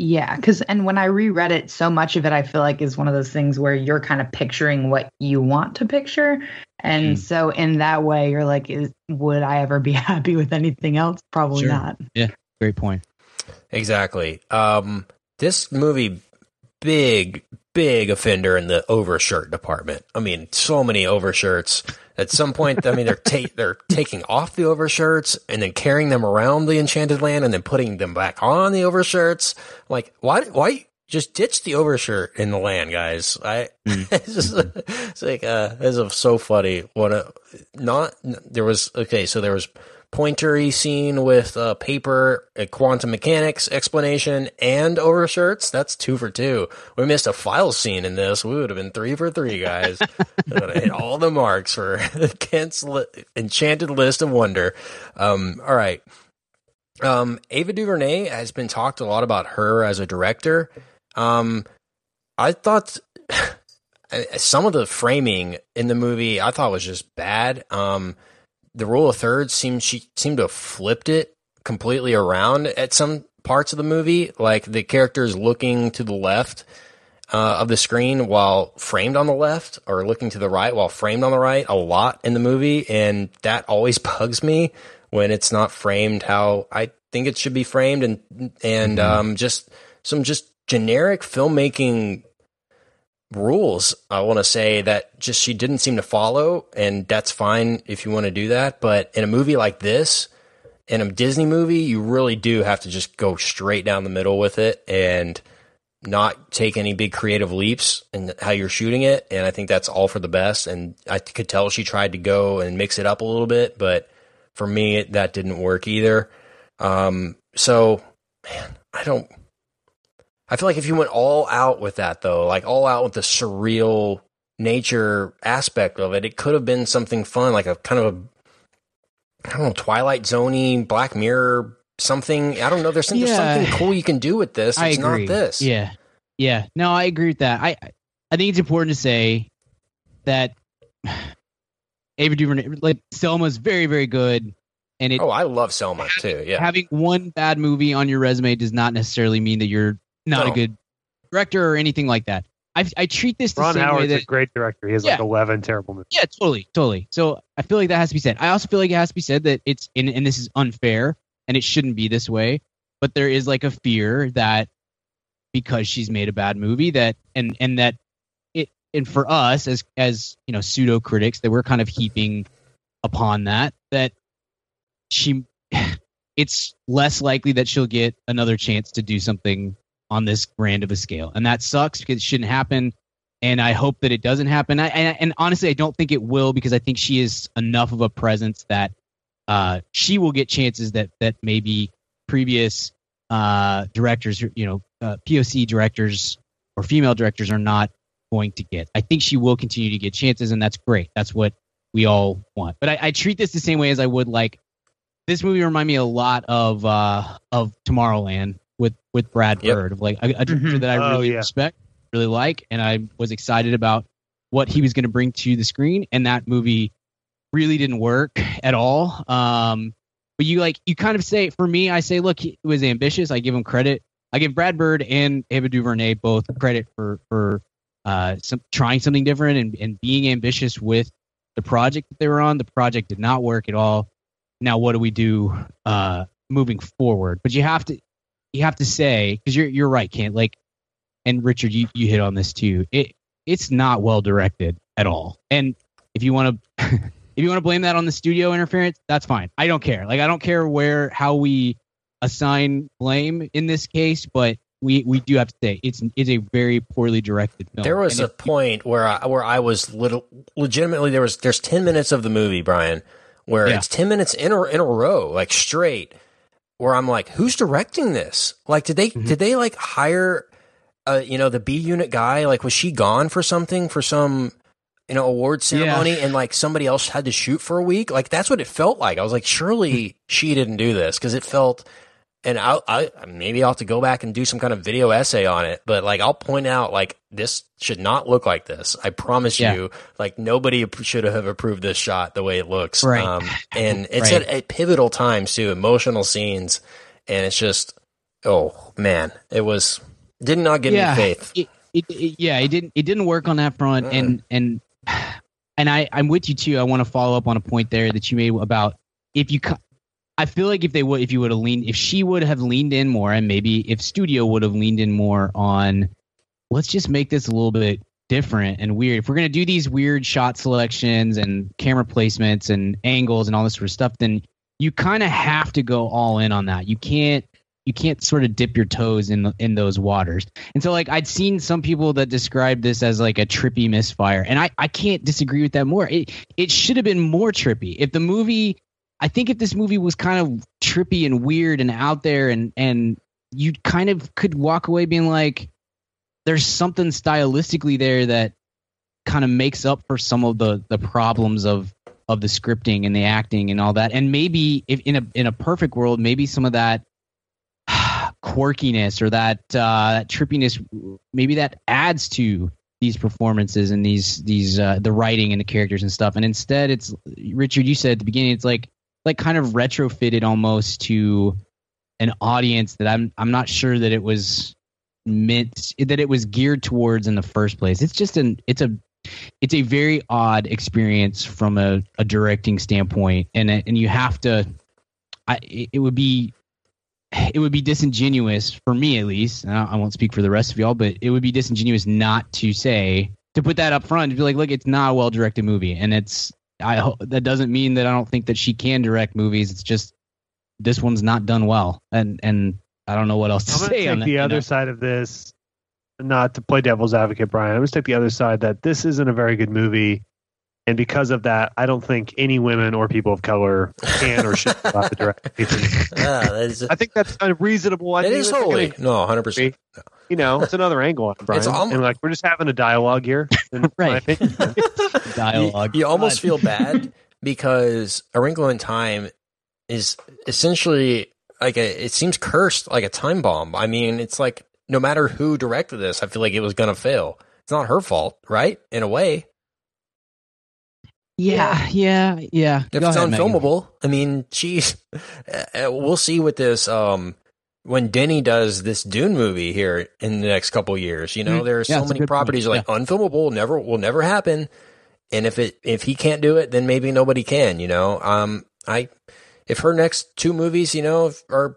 Yeah, because and when I reread it, so much of it I feel like is one of those things where you're kind of picturing what you want to picture, and Mm. so in that way, you're like, is, would I ever be happy with anything else? Probably Sure. not. Yeah, great point. Exactly. Um, this movie, big, big offender in the overshirt department. I mean, so many overshirts. At some point, I mean, they're ta- they're taking off the overshirts and then carrying them around the Enchanted Land and then putting them back on the overshirts. Like, why? Why? Just ditch the overshirt in the land, guys. I it's just it's like uh, this is so funny. What a not there was okay. So there was pointery scene with uh, paper, a quantum mechanics explanation, and overshirts. That's two for two. We missed a file scene in this. We would have been three for three, guys. hit all the marks for Kent's li- enchanted list of wonder. Um, all right. Um, Ava DuVernay has been talked a lot about her as a director. Um, I thought some of the framing in the movie I thought was just bad. Um, the rule of thirds seems she seemed to have flipped it completely around at some parts of the movie. Like the characters looking to the left uh, of the screen while framed on the left, or looking to the right while framed on the right, a lot in the movie, and that always bugs me when it's not framed how I think it should be framed, and and um, just some just generic filmmaking rules I want to say that just she didn't seem to follow and that's fine if you want to do that but in a movie like this in a Disney movie you really do have to just go straight down the middle with it and not take any big creative leaps in how you're shooting it and I think that's all for the best and I could tell she tried to go and mix it up a little bit but for me that didn't work either. Um so man I don't I feel like if you went all out with that though, like all out with the surreal nature aspect of it, it could have been something fun, like a kind of a I don't know, Twilight Zoney, Black Mirror, something. I don't know. There's, there's Yeah. something cool you can do with this. It's I agree. not this. Yeah, yeah. No, I agree with that. I I think it's important to say that Ava DuVernay, like Selma's very very good, and it Oh, I love Selma too. Yeah. having one bad movie on your resume does not necessarily mean that you're not No. a good director or anything like that. I, I treat this the Ron same way Howard's that a great director. He has like eleven terrible movies. Yeah, totally, totally. So I feel like that has to be said. I also feel like it has to be said that it's and, and this is unfair and it shouldn't be this way. But there is like a fear that because she's made a bad movie that and and that it and for us as as you know pseudo critics that we're kind of heaping upon that that she it's less likely that she'll get another chance to do something on this grand of a scale and that sucks because it shouldn't happen and I hope that it doesn't happen. I, and, and honestly, I don't think it will because I think she is enough of a presence that uh, she will get chances that that maybe previous uh, directors, you know, uh, POC directors or female directors are not going to get. I think she will continue to get chances, and that's great. That's what we all want. But I, I treat this the same way as I would like this movie. Remind me a lot of uh, of Tomorrowland with with Brad Yep. Bird, like a, a director that I Oh, really yeah. respect really like, and I was excited about what he was going to bring to the screen. And that movie really didn't work at all. Um, but you like you kind of say for me, I say, look, he was ambitious. I give him credit. I give Brad Bird and Ava DuVernay both credit for for uh, some, trying something different and, and being ambitious with the project that they were on. The project did not work at all. Now, what do we do uh, moving forward? But you have to you have to say because you're you're right, Kent. Like and Richard, you, you hit on this too. It it's not well directed at all. And if you want to if you want to blame that on the studio interference, that's fine. I don't care. Like I don't care where how we assign blame in this case, but we we do have to say it's it's a very poorly directed film. There was And a point where I, where I was little, legitimately there was there's ten minutes of the movie, Brian, where Yeah. it's ten minutes in a in a row, like straight, where I'm like, who's directing this? Like, did they Mm-hmm. did they like hire, uh, you know, the B unit guy? Like, was she gone for something for some, you know, award ceremony, and like somebody else had to shoot for a week? Like, that's what it felt like. I was like, surely she didn't do this because it felt. And I, I maybe I'll have to go back and do some kind of video essay on it, but like I'll point out like this should not look like this. I promise Yeah. you, like nobody should have approved this shot the way it looks. Right. Um, and it's Right. at, at pivotal times too, emotional scenes, and it's just, oh man, it was did not give yeah, me faith. It, it, it- yeah, it didn't it didn't work on that front, and and and I I'm with you too. I want to follow up on a point there that you made about if you. I feel like if they would, if you would have leaned, if she would have leaned in more, and maybe if studio would have leaned in more on, let's just make this a little bit different and weird. If we're gonna do these weird shot selections and camera placements and angles and all this sort of stuff, then you kind of have to go all in on that. You can't you can't sort of dip your toes in the, in those waters. And so like I'd seen some people that described this as like a trippy misfire, and I I can't disagree with that more. It it should have been more trippy. If the movie, I think if this movie was kind of trippy and weird and out there, and and you kind of could walk away being like, there's something stylistically there that kind of makes up for some of the the problems of of the scripting and the acting and all that. And maybe if in a in a perfect world, maybe some of that quirkiness or that uh, that trippiness, maybe that adds to these performances and these these uh, the writing and the characters and stuff. And instead, it's Richard. You said at the beginning, it's like like kind of retrofitted almost to an audience that I'm I'm not sure that it was meant that it was geared towards in the first place. It's just an it's a it's a very odd experience from a, a directing standpoint, and and you have to. I it would be it would be disingenuous for me at least. I won't speak for the rest of y'all, but it would be disingenuous not to say to put that up front to be like, look, it's not a well directed movie, and it's I ho- that doesn't mean that I don't think that she can direct movies. It's just this one's not done well, and and I don't know what else to I'm say to on take that. the you other know? side of this, not to play devil's advocate, Brian. I'm going to take the other side that this isn't a very good movie. And because of that, I don't think any women or people of color can or should about the director. Ah, that is, I think that's unreasonable. I it it's like holy. a- No, hundred percent. You know, it's another angle on it, Brian. almo- and like we're just having a dialogue here. in my Right. opinion. dialogue. You, you almost feel bad because A Wrinkle in Time is essentially like a. It seems cursed, like a time bomb. I mean, it's like no matter who directed this, I feel like it was gonna fail. It's not her fault, right? In a way, yeah, yeah, yeah. if Go it's ahead, Megan. unfilmable, I mean, geez, uh, we'll see with this um when Denny does this Dune movie here in the next couple years. You know, Mhm. there are Yeah, so many properties like unfilmable, never will never happen. And if it if he can't do it, then maybe nobody can. You know, um, I if her next two movies, you know, are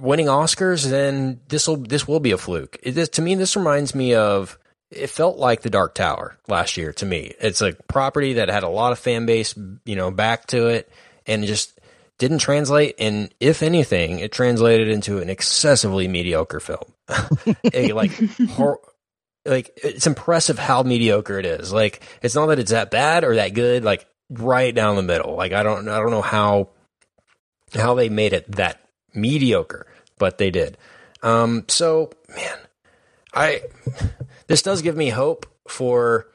winning Oscars, then this will this will be a fluke. It is, to me, this reminds me of. It felt like the Dark Tower last year to me. It's a property that had a lot of fan base, you know, back to it, and just didn't translate. And if anything, it translated into an excessively mediocre film. It, like, hor- like it's impressive how mediocre it is. Like, it's not that it's that bad or that good. Like, right down the middle. Like, I don't, I don't know how how they made it that mediocre, but they did. Um, so man, I this does give me hope for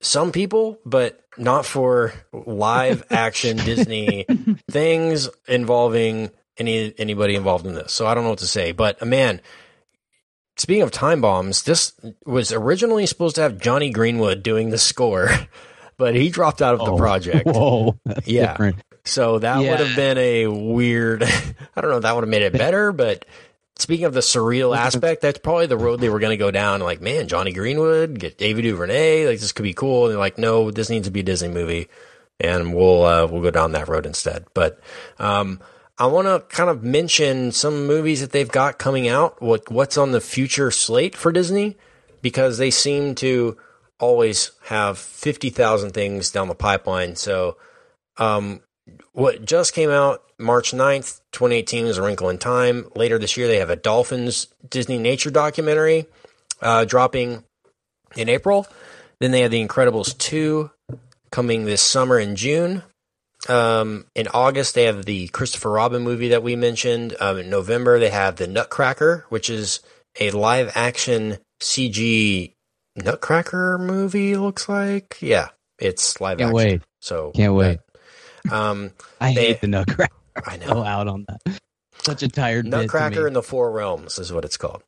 some people, but not for live action Disney things involving any anybody involved in this. So I don't know what to say. But uh, man, speaking of time bombs, this was originally supposed to have Jonny Greenwood doing the score, but he dropped out of the Oh. project. Whoa, that's Yeah. different. So that Yeah. would have been a weird. I don't know if that would have made it better, but speaking of the surreal aspect, that's probably the road they were going to go down. Like, man, Jonny Greenwood, get David Duvernay, like this could be cool. And they're like, no, this needs to be a Disney movie, and we'll uh, we'll go down that road instead. But um, I want to kind of mention some movies that they've got coming out. What what's on the future slate for Disney? Because they seem to always have fifty thousand things down the pipeline. So. Um, what just came out March 9th, 2018 is A Wrinkle in Time. Later this year, they have a Dolphins Disney nature documentary uh, dropping in April. Then they have The Incredibles 2 coming this summer in June. Um, in August, they have the Christopher Robin movie that we mentioned. Um, in November, they have The Nutcracker, which is a live action CG Nutcracker movie, looks like. Yeah, it's live Can't action. wait. So Can't wait. Um, I They- hate the Nutcracker. I know. Go out on that. Such a tired Nutcracker in the Four Realms is what it's called.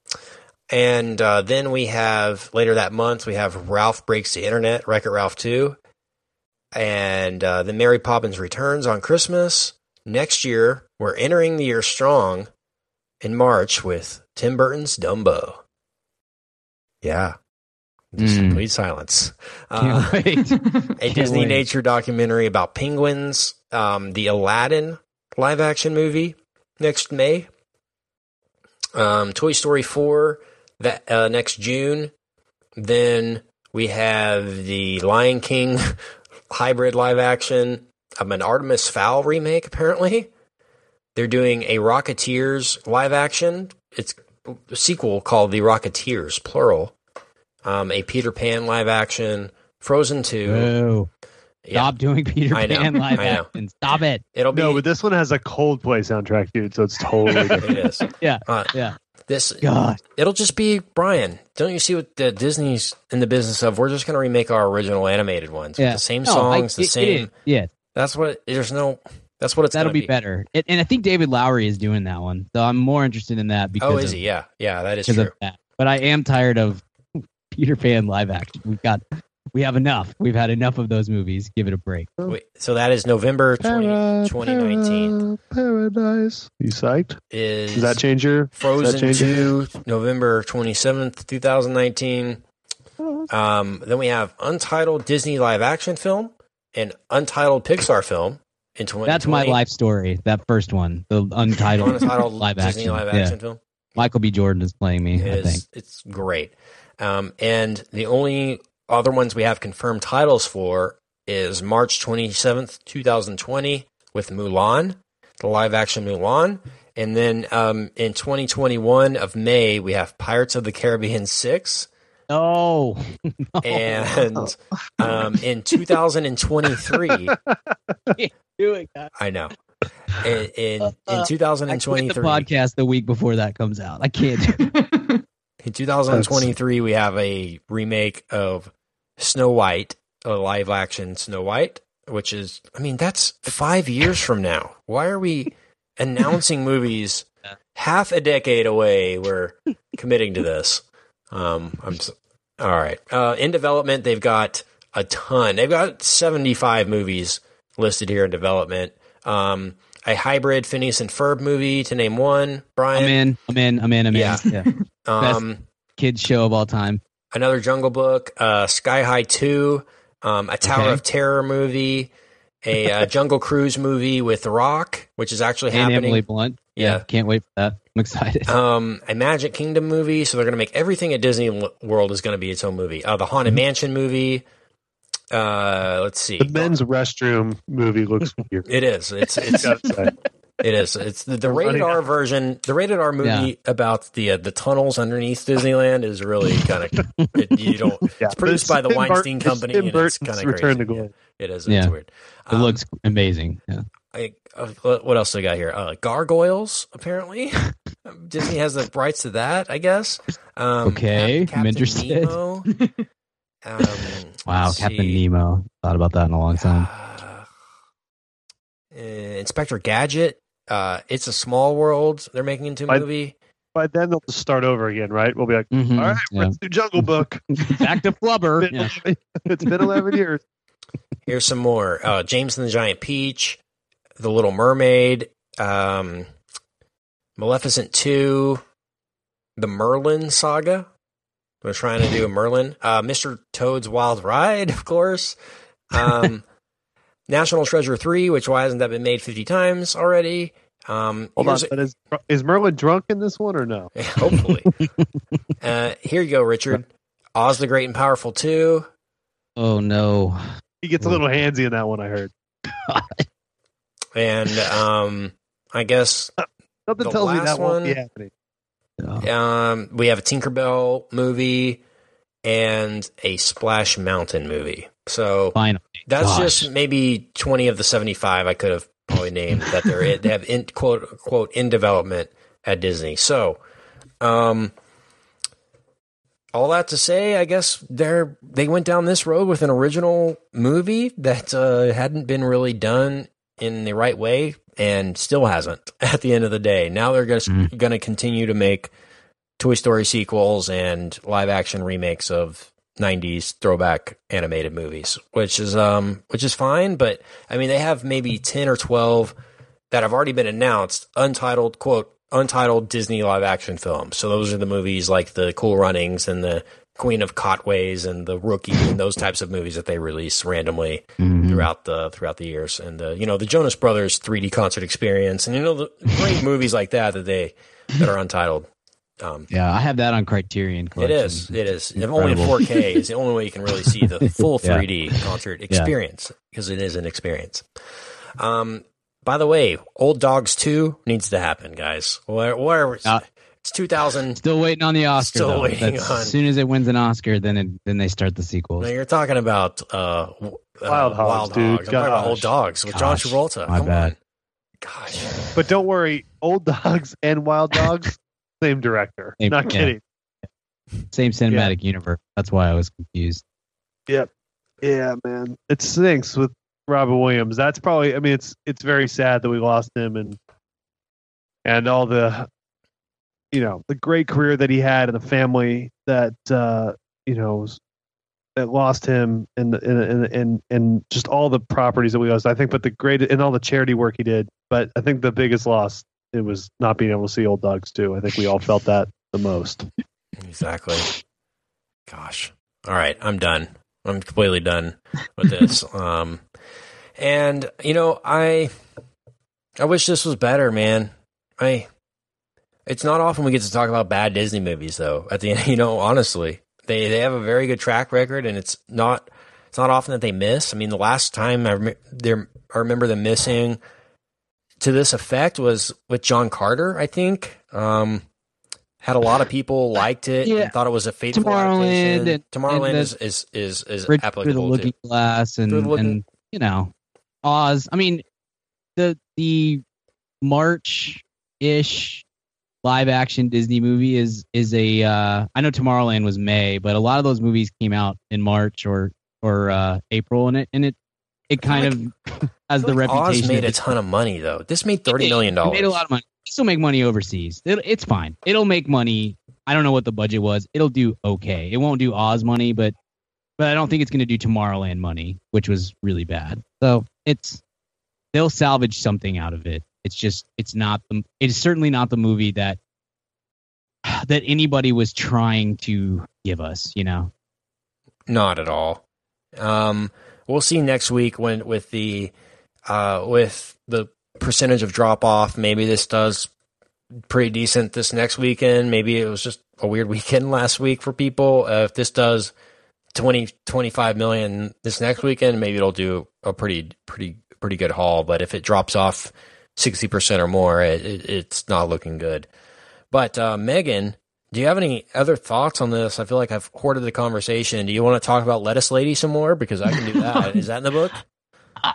And uh, then we have later that month we have Ralph Breaks the Internet, Wreck It Ralph Two, and uh, then Mary Poppins Returns on Christmas. Next year we're entering the year strong in March with Tim Burton's Dumbo. Yeah, just Mm. complete silence. Uh, a Disney wait. nature documentary about penguins, um, the Aladdin live action movie next May, um, Toy Story 4 that uh, next June. Then we have the Lion King hybrid live action, um, an Artemis Fowl remake, apparently. They're doing a Rocketeers live action. It's a sequel called The Rocketeers, plural. Um, a Peter Pan live action, Frozen 2. Boo. Yeah. Stop doing Peter I know. Pan live I know. action. Stop it. It'll be No, but this one has a Coldplay soundtrack, dude. So it's totally different. it is. Yeah. Uh, Yeah. this God. it'll just be Brian. Don't you see what the Disney's in the business of? We're just going to remake our original animated ones with Yeah. the same No, I- songs, the it- it same. is. Yeah. That's what. There's no. That's what it's. That'll gonna be, better. It, and I think David Lowery is doing that one. So I'm more interested in that because Oh, is of, he? Yeah, yeah, that is true. of that. But I am tired of Peter Pan live action. We've got we have enough. We've had enough of those movies. Give it a break. Wait, so that is November 20, Para, 2019. para, Paradise. You psyched? Is Does that change your? Frozen change it? 2, November 27th, 2019. Um, then we have Untitled Disney live action film and Untitled Pixar film in 2020. That's my life story. That first one, the untitled Untitled live Disney action. live Yeah. film. Michael B. Jordan is playing me. It I is, think. It's great. Um, and the only other ones we have confirmed titles for is March 27th, 2020 with Mulan, the live action Mulan. And then um, in 2021 of May, we have Pirates of the Caribbean 6. Oh, And um, in 2023, do it. guys. I know. In, in, in I the 2023, podcast the week before that comes out. I can't. In 2023, we have a remake of Snow White, a live action Snow White, which is, I mean, that's five years from now. Why are we announcing movies half a decade away? We're committing to this. Um, I'm all right. Uh, in development, they've got a ton. They've got 75 movies listed here in development. Um, a hybrid Phineas and Ferb movie to name one. Brian, I'm in. I'm in. I'm in. I'm Yeah. in. Yeah. um, Kids show of all time. another Jungle Book, uh, Sky High Two, um, a Tower Okay. of Terror movie, a uh, Jungle Cruise movie with The Rock, which is actually And happening. Emily Blunt. Yeah. Can't wait for that. I'm excited. um, a Magic Kingdom movie. So they're going to make everything at Disney World is going to be its own movie. Uh, the Haunted Mansion movie. Uh, let's see. The men's restroom movie looks weird. It is. It's it's Gotta say. it is. It's the, the rated R version. The rated R movie Yeah. about the uh, the tunnels underneath Disneyland is really kind of it, you don't. Yeah, It's produced but by the Tim Weinstein Burton- Company, Tim and it's kind of Return crazy. to Yeah, Glory. it is. Yeah. It's weird. It Um, looks amazing. Yeah. I, uh, what what else do we got here? Uh, gargoyles, apparently. Disney has the rights to that, I guess. Um, Okay, Cap- I'm Captain interested. Nemo. Um, Wow, Captain see. Nemo. Thought about that in a long time. Uh, uh, Inspector Gadget. Uh, it's a small world. They're making into a I- movie. By then they'll just start over again, right? We'll be like, Mhm, all right, yeah. let's do Jungle Book. Back to Flubber. Been Yeah. 11 it's been 11 years. Here's some more. Uh, James and the Giant Peach, The Little Mermaid, um, Maleficent 2, The Merlin Saga. We're trying to do a Merlin. Uh, Mr. Toad's Wild Ride, of course. Um, National Treasure 3, which why hasn't that been made 50 times already? Um, Hold on, here's- but is is Merlin drunk in this one or no? hopefully. uh, here you go, Richard. Oz the Great and Powerful 2. Oh no. He gets a little handsy in that one. I heard. And um, I guess Something The tells me last that won't be one- Um, we have a Tinkerbell movie and a Splash Mountain movie. So Finally. that's Gosh. just maybe twenty of the seventy-five I could have probably named that they're in, they have in quote quote in development at Disney. So, um, all that to say, I guess they're they went down this road with an original movie that uh, hadn't been really done in the right way and still hasn't at the end of the day. Now they're just going to continue to make Toy Story sequels and live action remakes of 90s throwback animated movies, which is um which is fine, but I mean they have maybe 10 or 12 that have already been announced untitled quote untitled Disney live action films. So those are the movies like the Cool Runnings and the Queen of Katwe and the Rookie and those types of movies that they release randomly Mhm. throughout the throughout the years, and uh, you know the Jonas Brothers 3D concert experience, and you know the great movies like that that they that are untitled. Um, Yeah, I have that on Criterion. it Collection. is, it is. If only in 4K is the only way you can really see the full 3D concert experience because it is an experience. Um, by the way, Old Dogs 2 needs to happen, guys. Where, where Uh, it's 2000. Still waiting on the Oscar. Still though. waiting That's- on- As soon as it wins an Oscar, then it, then they start the sequels. Now you're talking about uh, w- uh, Wild Hogs, Wild dude. Hogs. I'm talking about Old Dogs with John Travolta. my Come bad. on. Gosh. But don't worry, Old Dogs and Wild Dogs, same director. Same- Not yeah. kidding. Same cinematic universe. That's why I was confused. Yep. Yeah, man, it stinks with Robin Williams. That's probably. I mean, it's it's very sad that we lost him and and all the you know the great career that he had and the family that uh, you know was- that lost him and and and and and just all the properties that we lost. I think, but the great and all the charity work he did. But I think the biggest loss it was not being able to see old dogs too. I think we all felt that the most. Exactly. Gosh. All right, I'm done. I'm completely done with this. um, and you know, I I wish this was better, man. I it's not often we get to talk about bad Disney movies, though. At the end, you know, honestly, they they have a very good track record, and it's not it's not often that they miss. I mean, the last time I rem- there I remember them missing to this effect was with John Carter. I think. Um, had a lot of people liked it Yeah. and thought it was a faithful Tomorrowland adaptation. and- Tomorrowland and is, is is is Bridge through the Looking to. Glass and Looking- and you know Oz. I mean the the March ish live action Disney movie is is a uh, I know Tomorrowland was May, but a lot of those movies came out in March or or uh, April, and it and it it kind of has the like reputation. Oz made a ton of money though. This made thirty million It dollars. made a lot of money. It still make money overseas. It, it's fine. It'll make money. I don't know what the budget was. It'll do okay. It won't do Oz money, but but I don't think it's going to do Tomorrowland money, which was really bad. So it's they'll salvage something out of it. It's just it's not the it is certainly not the movie that that anybody was trying to give us. You know, Not at all. Um, we'll see next week when with the uh, with the percentage of drop off. Maybe this does pretty decent this next weekend. Maybe it was just a weird weekend last week for people. Uh, if this does 20, 25 million this next weekend, maybe it'll do a pretty pretty pretty good haul. But if it drops off sixty percent or more, it, it, it's not looking good. But uh, Megan, do you have any other thoughts on this? I feel like I've hoarded the conversation. Do you want to talk about Lettuce Lady some more? Because I can do that. Is that in the book?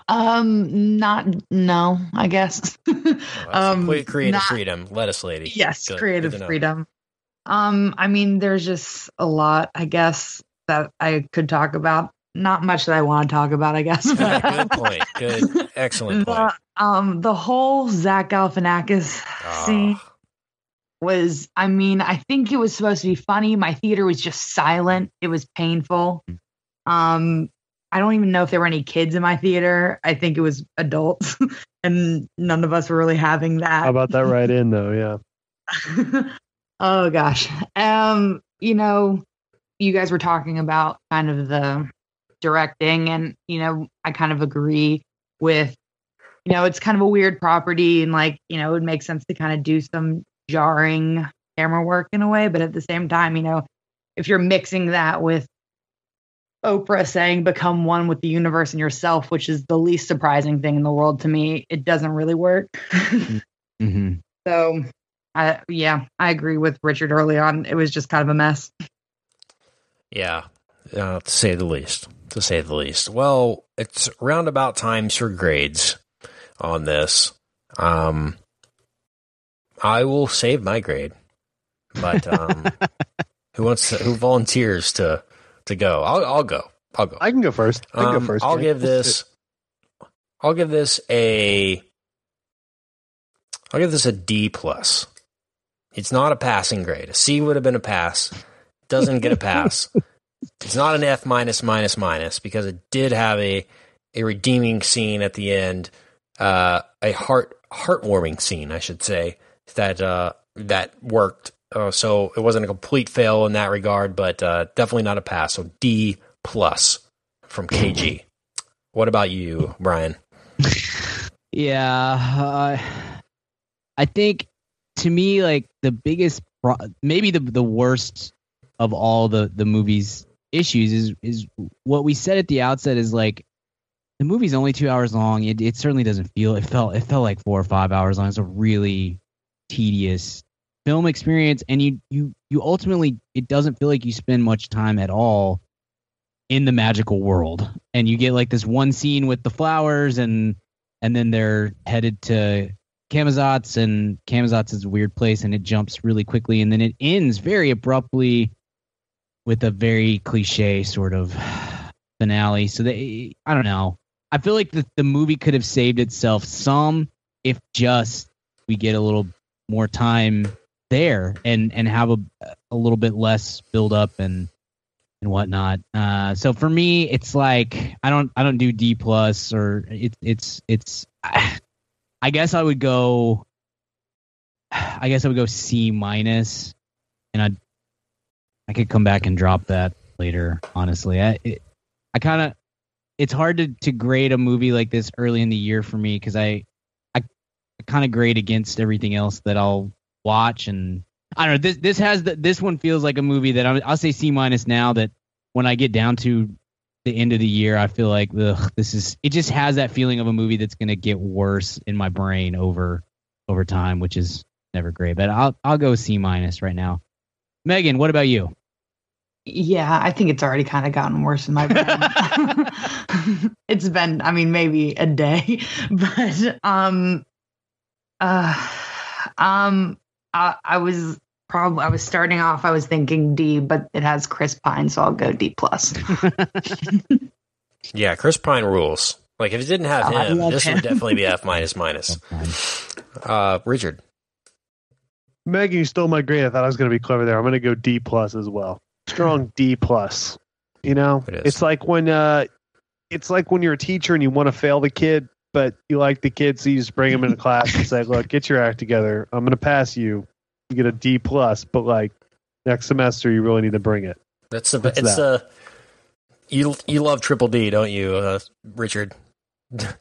Um, not no, I guess. um, Complete creative not- freedom, Lettuce Lady. Yes, Good. creative Good freedom. Um, I mean, there's just a lot, I guess, that I could talk about. Not much that I want to talk about, I guess. But, Good point. Good, excellent point. the, um, the whole Zach Galifianakis scene Ah, was, I mean, I think it was supposed to be funny. My theater was just silent. It was painful. Um, I don't even know if there were any kids in my theater. I think it was adults, and none of us were really having that. How about that right in though? Yeah. oh gosh. Um, you know, you guys were talking about kind of the directing and you know, I kind of agree with you know, it's kind of a weird property and like, you know, it would make sense to kind of do some jarring camera work in a way, but at the same time, you know, if you're mixing that with Oprah saying become one with the universe and yourself, which is the least surprising thing in the world to me, it doesn't really work. mm-hmm. So, I yeah, I agree with Richard early on. It was just kind of a mess. Yeah, uh, to say the least. To say the least. Well, it's roundabout times for grades on this. Um, I will save my grade, but um, who wants to, who volunteers to to go? I'll I'll go. I'll go. I can go first. I can Um, go first. I'll Jake. give this. I'll give this a. I'll give this a D plus. It's not a passing grade. A C would have been a pass. Doesn't get a pass. it's not an F minus minus minus because it did have a a redeeming scene at the end, uh, a heart heartwarming scene, I should say that uh, that worked. Uh, so it wasn't a complete fail in that regard, but uh, definitely not a pass. So D plus from KG. What about you, Brian? Yeah, uh, I think to me, like the biggest, maybe the the worst of all the the movie's issues is is what we said at the outset is like the movie's only two hours long. It it certainly doesn't feel. It felt it felt like four or five hours long. It's a really tedious film experience, and you you you ultimately it doesn't feel like you spend much time at all in the magical world and you get like this one scene with the flowers and and then they're headed to Camazotz and Camazotz is a weird place and it jumps really quickly and then it ends very abruptly with a very cliche sort of finale so they I don't know I feel like the, the movie could have saved itself some if just we get a little more time there and and have a a little bit less build up and and whatnot. Uh, so for me, it's like I don't I don't do D plus or it, it's it's. I guess I would go. I guess I would go C minus, and I I could come back and drop that later. Honestly, I it, I kind of it's hard to to grade a movie like this early in the year for me because I I, I kind of grade against everything else that I'll watch and I don't know. This this has the, this one feels like a movie that I'm, I'll say C minus now. That when I get down to the end of the year, I feel like ugh, this is it just has that feeling of a movie that's going to get worse in my brain over over time, which is never great. But I'll I'll go C minus right now. Megan, what about you? Yeah, I think it's already kind of gotten worse in my brain. it's been, I mean, maybe a day, but um, uh, um, I, I was probably I was starting off. I was thinking D, but it has Chris Pine, so I'll go D plus. Yeah, Chris Pine rules. Like if it didn't have Oh, him, this him. would definitely be F minus minus. Uh, Richard. Megan, you stole my grade. I thought I was going to be clever there. I'm going to go D plus as well. Strong D plus. You know, It it's like when uh, it's like when you're a teacher and you want to fail the kid, but you like the kids, so you just bring them into class and say, "Look, get your act together. I'm going to pass you. You get a D plus, but like next semester, you really need to bring it." That's a What's it's that? a you you love Triple D, don't you, uh, Richard?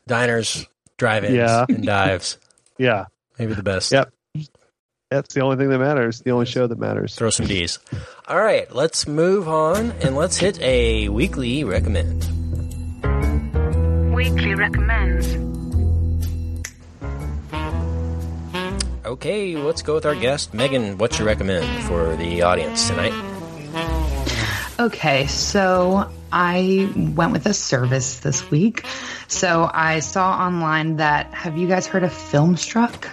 Diners, drive-ins, Yeah. and dives. Yeah, Maybe the best. Yep. that's the only thing that matters. The only show that matters. Throw some D's. All right, let's move on and let's hit a weekly recommend. Weekly recommends. Okay, let's go with our guest, Megan. What's your recommend for the audience tonight? Okay, so I went with a service this week. So I saw online that have you guys heard of Filmstruck?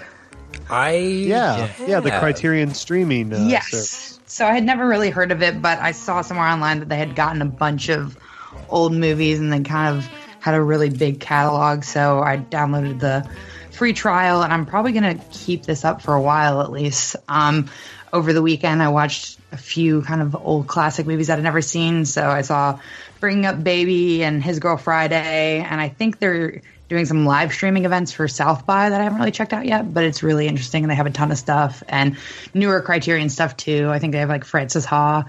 I Yeah, yeah, the. Criterion streaming. Uh, yes. service. So I had never really heard of it, but I saw somewhere online that they had gotten a bunch of old movies and they kind of had a really big catalog. So I downloaded the free trial and I'm probably going to keep this up for a while at least. Um, over the weekend, I watched a few kind of old classic movies that I'd never seen. So I saw Bringing Up Baby and His Girl Friday. And I think they're doing some live streaming events for South by that I haven't really checked out yet, but it's really interesting and they have a ton of stuff and newer Criterion stuff too. I think they have like Frances Ha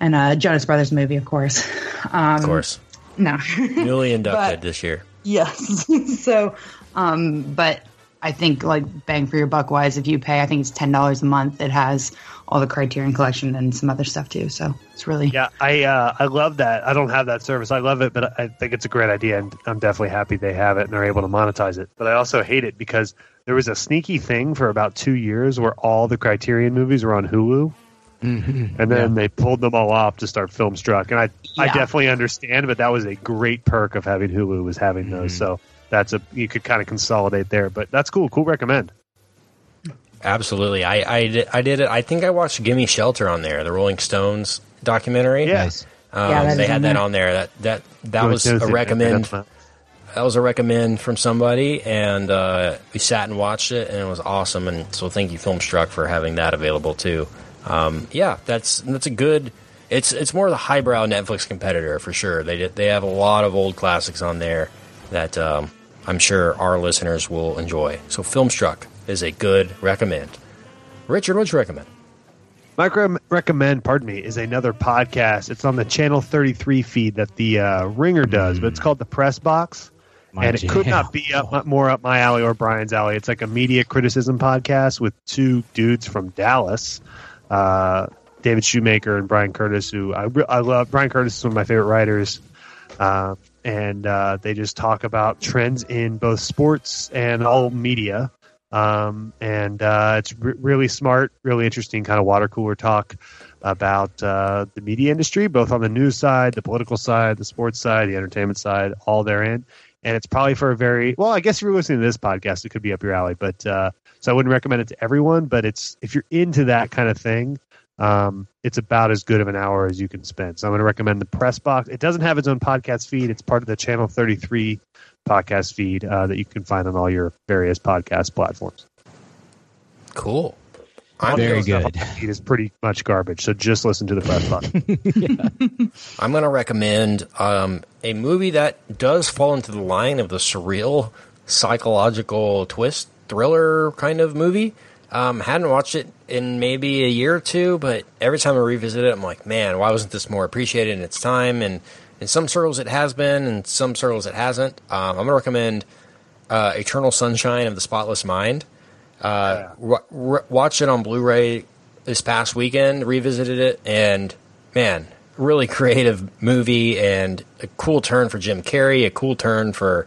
and uh, Jonas Brothers movie, of course. Um, Of course, No. newly inducted But- this year. Yes. so, um, but I think like bang for your buck wise, if you pay, I think it's ten dollars a month. It has all the Criterion collection and some other stuff too. So it's really Yeah, I uh, I love that. I don't have that service. I love it, but I think it's a great idea, and I'm definitely happy they have it and they're able to monetize it. But I also hate it because there was a sneaky thing for about two years where all the Criterion movies were on Hulu, and then they pulled them all off to start Filmstruck. And I I definitely understand, but that was a great perk of having Hulu was having those. So that's a you could kind of consolidate there. But that's cool. Cool recommend. Absolutely, I I did, I did it. I think I watched "Gimme Shelter" on there, the Rolling Stones documentary. Yeah. Nice. Um, Yeah, they had that on there. That that that was a recommend. that. That was a recommend from somebody, and uh, we sat and watched it, and it was awesome. And so, thank you, Filmstruck, for having that available too. Um, yeah, that's that's a good. It's it's more the highbrow Netflix competitor for sure. They did, they have a lot of old classics on there that um, I'm sure our listeners will enjoy. So, Filmstruck is a good recommend. Richard, what'd you recommend? My recommend, pardon me, is another podcast. It's on the Channel 33 feed that the uh, Ringer does, but it's called the Press Box. My and it could not be up more up my alley or Brian's alley. It's like a media criticism podcast with two dudes from Dallas, uh, David Shoemaker and Bryan Curtis, who I, I love. Bryan Curtis is one of my favorite writers, uh, and uh, they just talk about trends in both sports and all media. Um, and uh, it's re- really smart, really interesting kind of water cooler talk about uh, the media industry, both on the news side, the political side, the sports side, the entertainment side, all therein. And it's probably for a very well. I guess if you're listening to this podcast, it could be up your alley. But uh, so I wouldn't recommend it to everyone. But it's if you're into that kind of thing, um, it's about as good of an hour as you can spend. So I'm going to recommend the Press Box. It doesn't have its own podcast feed. It's part of the Channel 33 podcast feed uh, that you can find on all your various podcast platforms. Cool. I'm Very gonna- good. It is pretty much garbage. So just listen to the Press Box. I'm going to recommend um, a movie that does fall into the line of the surreal, psychological twist thriller kind of movie. Um, hadn't watched it in maybe a year or two, but every time I revisit it, I'm like, man, why wasn't this more appreciated in its time? And in some circles, it has been, and some circles, it hasn't. Um, I'm going to recommend uh, Eternal Sunshine of the Spotless Mind. Uh, wa- wa- watched it on Blu-ray this past weekend, revisited it, and man, really creative movie and a cool turn for Jim Carrey, a cool turn for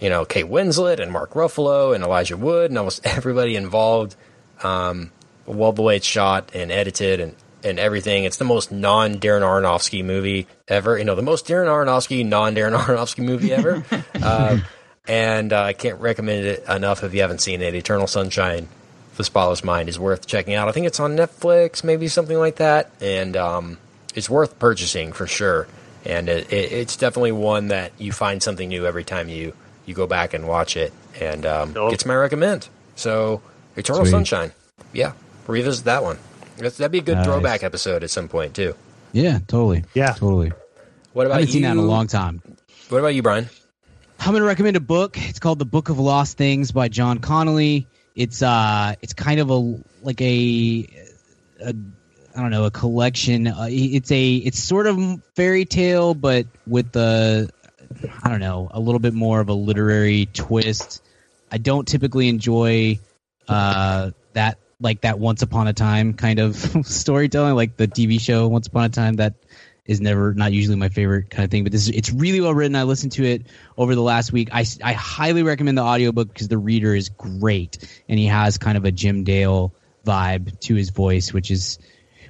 you know Kate Winslet and Mark Ruffalo and Elijah Wood and almost everybody involved. Um, well, the way it's shot and edited and and everything, it's the most non Darren Aronofsky movie ever. You know, the most Darren Aronofsky non Darren Aronofsky movie ever. um, and uh, I can't recommend it enough if you haven't seen it. Eternal Sunshine, The Spotless Mind is worth checking out. I think it's on Netflix, maybe something like that, and um, it's worth purchasing for sure. And it, it, it's definitely one that you find something new every time you you go back and watch it, and um, Cool. gets my recommend. So Eternal Sweet. Sunshine, yeah, revisit that one. That's, that'd be a good Nice. throwback episode at some point too. Yeah, totally. Yeah. totally. What I about haven't you? seen that in a long time. What about you, Brian? I'm going to recommend a book. It's called The Book of Lost Things by John Connolly. It's uh, it's kind of a like a, a I don't know, a collection. Uh, it's a it's sort of fairy tale, but with the I don't know, a little bit more of a literary twist. I don't typically enjoy uh, that like that Once Upon a Time kind of storytelling, like the TV show Once Upon a Time. That is never not usually my favorite kind of thing, but this is, it's really well written. I listened to it over the last week. I, I highly recommend the audiobook because the reader is great and he has kind of a Jim Dale vibe to his voice, which is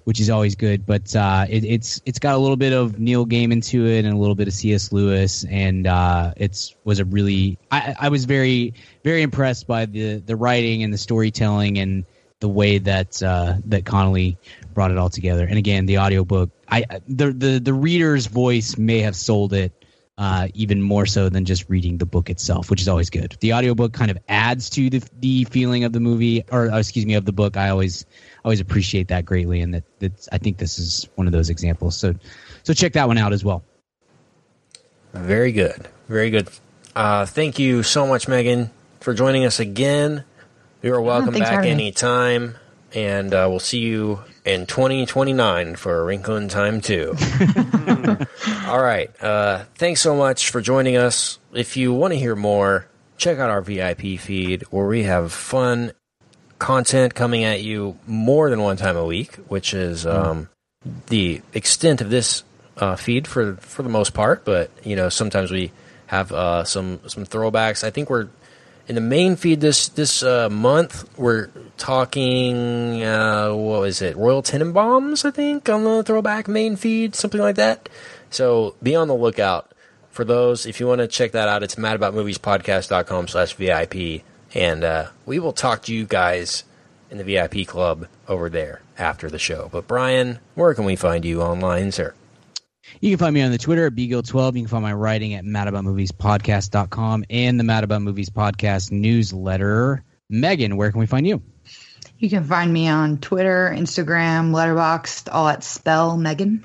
which is always good. But uh, it, it's it's got a little bit of Neil Gaiman to it and a little bit of C.S. Lewis, and uh, it's was a really I, I was very very impressed by the the writing and the storytelling and the way that uh, that Connolly brought it all together. And again, the audiobook, I the the the reader's voice may have sold it uh, even more so than just reading the book itself, which is always good. The audiobook kind of adds to the the feeling of the movie, or uh, excuse me, of the book. I always always appreciate that greatly, and that that's, I think this is one of those examples. So so check that one out as well. Very good, very good. Uh, thank you so much, Megan, for joining us again. You are welcome thanks for back anytime, and uh, we'll see you in 2029 for A Wrinkle in Time 2. All right. Uh, thanks so much for joining us. If you want to hear more, check out our VIP feed where we have fun content coming at you more than one time a week, which is um, the extent of this uh, feed for for the most part. But you know, sometimes we have uh, some some throwbacks. I think we're in the main feed this this uh, month. We're talking uh, what was it? Royal Tenenbaums, I think, on the throwback main feed, something like that. So be on the lookout for those. If you want to check that out, it's madaboutmoviespodcast.com slash VIP. And uh, we will talk to you guys in the VIP club over there after the show. But Brian, where can we find you online, sir? You can find me on the Twitter at bgill12. You can find my writing at madaboutmoviespodcast.com and the Mad About Movies podcast newsletter. Megan, where can we find you? You can find me on Twitter, Instagram, Letterboxd, all at spell Megan.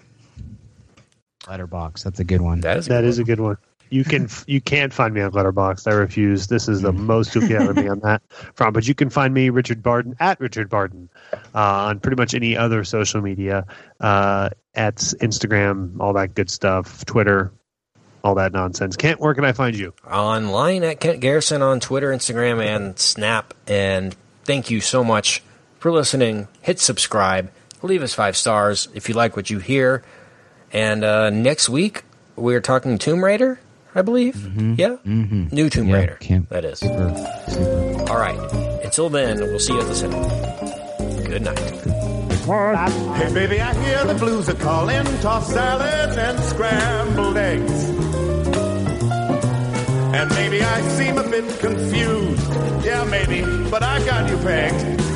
Letterbox. That's a good one. That is That is a good one. You can you can't find me on Letterbox. I refuse. This is the most you'll get out of me on that front. But you can find me Richard Barton at Richard Barton uh, on pretty much any other social media uh, at Instagram, all that good stuff, Twitter, all that nonsense. Kent, where can I find you? online at Kent Garrison on Twitter, Instagram, and Snap. And thank you so much for listening. Hit subscribe. Leave us five stars if you like what you hear. And uh, next week, we're talking Tomb Raider, I believe. Yeah? Mm-hmm. New Tomb Yeah, Raider. can't- That is. Super, super. All right. Until then, we'll see you at the cinema. Good night. Hey, baby, I hear the blues are calling. Tossed salads and scrambled eggs. And maybe I seem a bit confused. Yeah, maybe, but I got you pegged.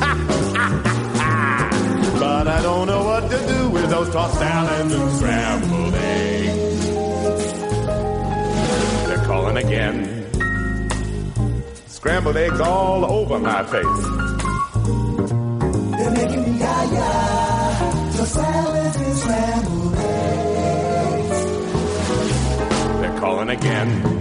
but I don't know what to do with those tossed salads and scrambled eggs. They're again. Scrambled eggs all over my face. They're making me yah-yah. So salads and scrambled eggs. They're calling again.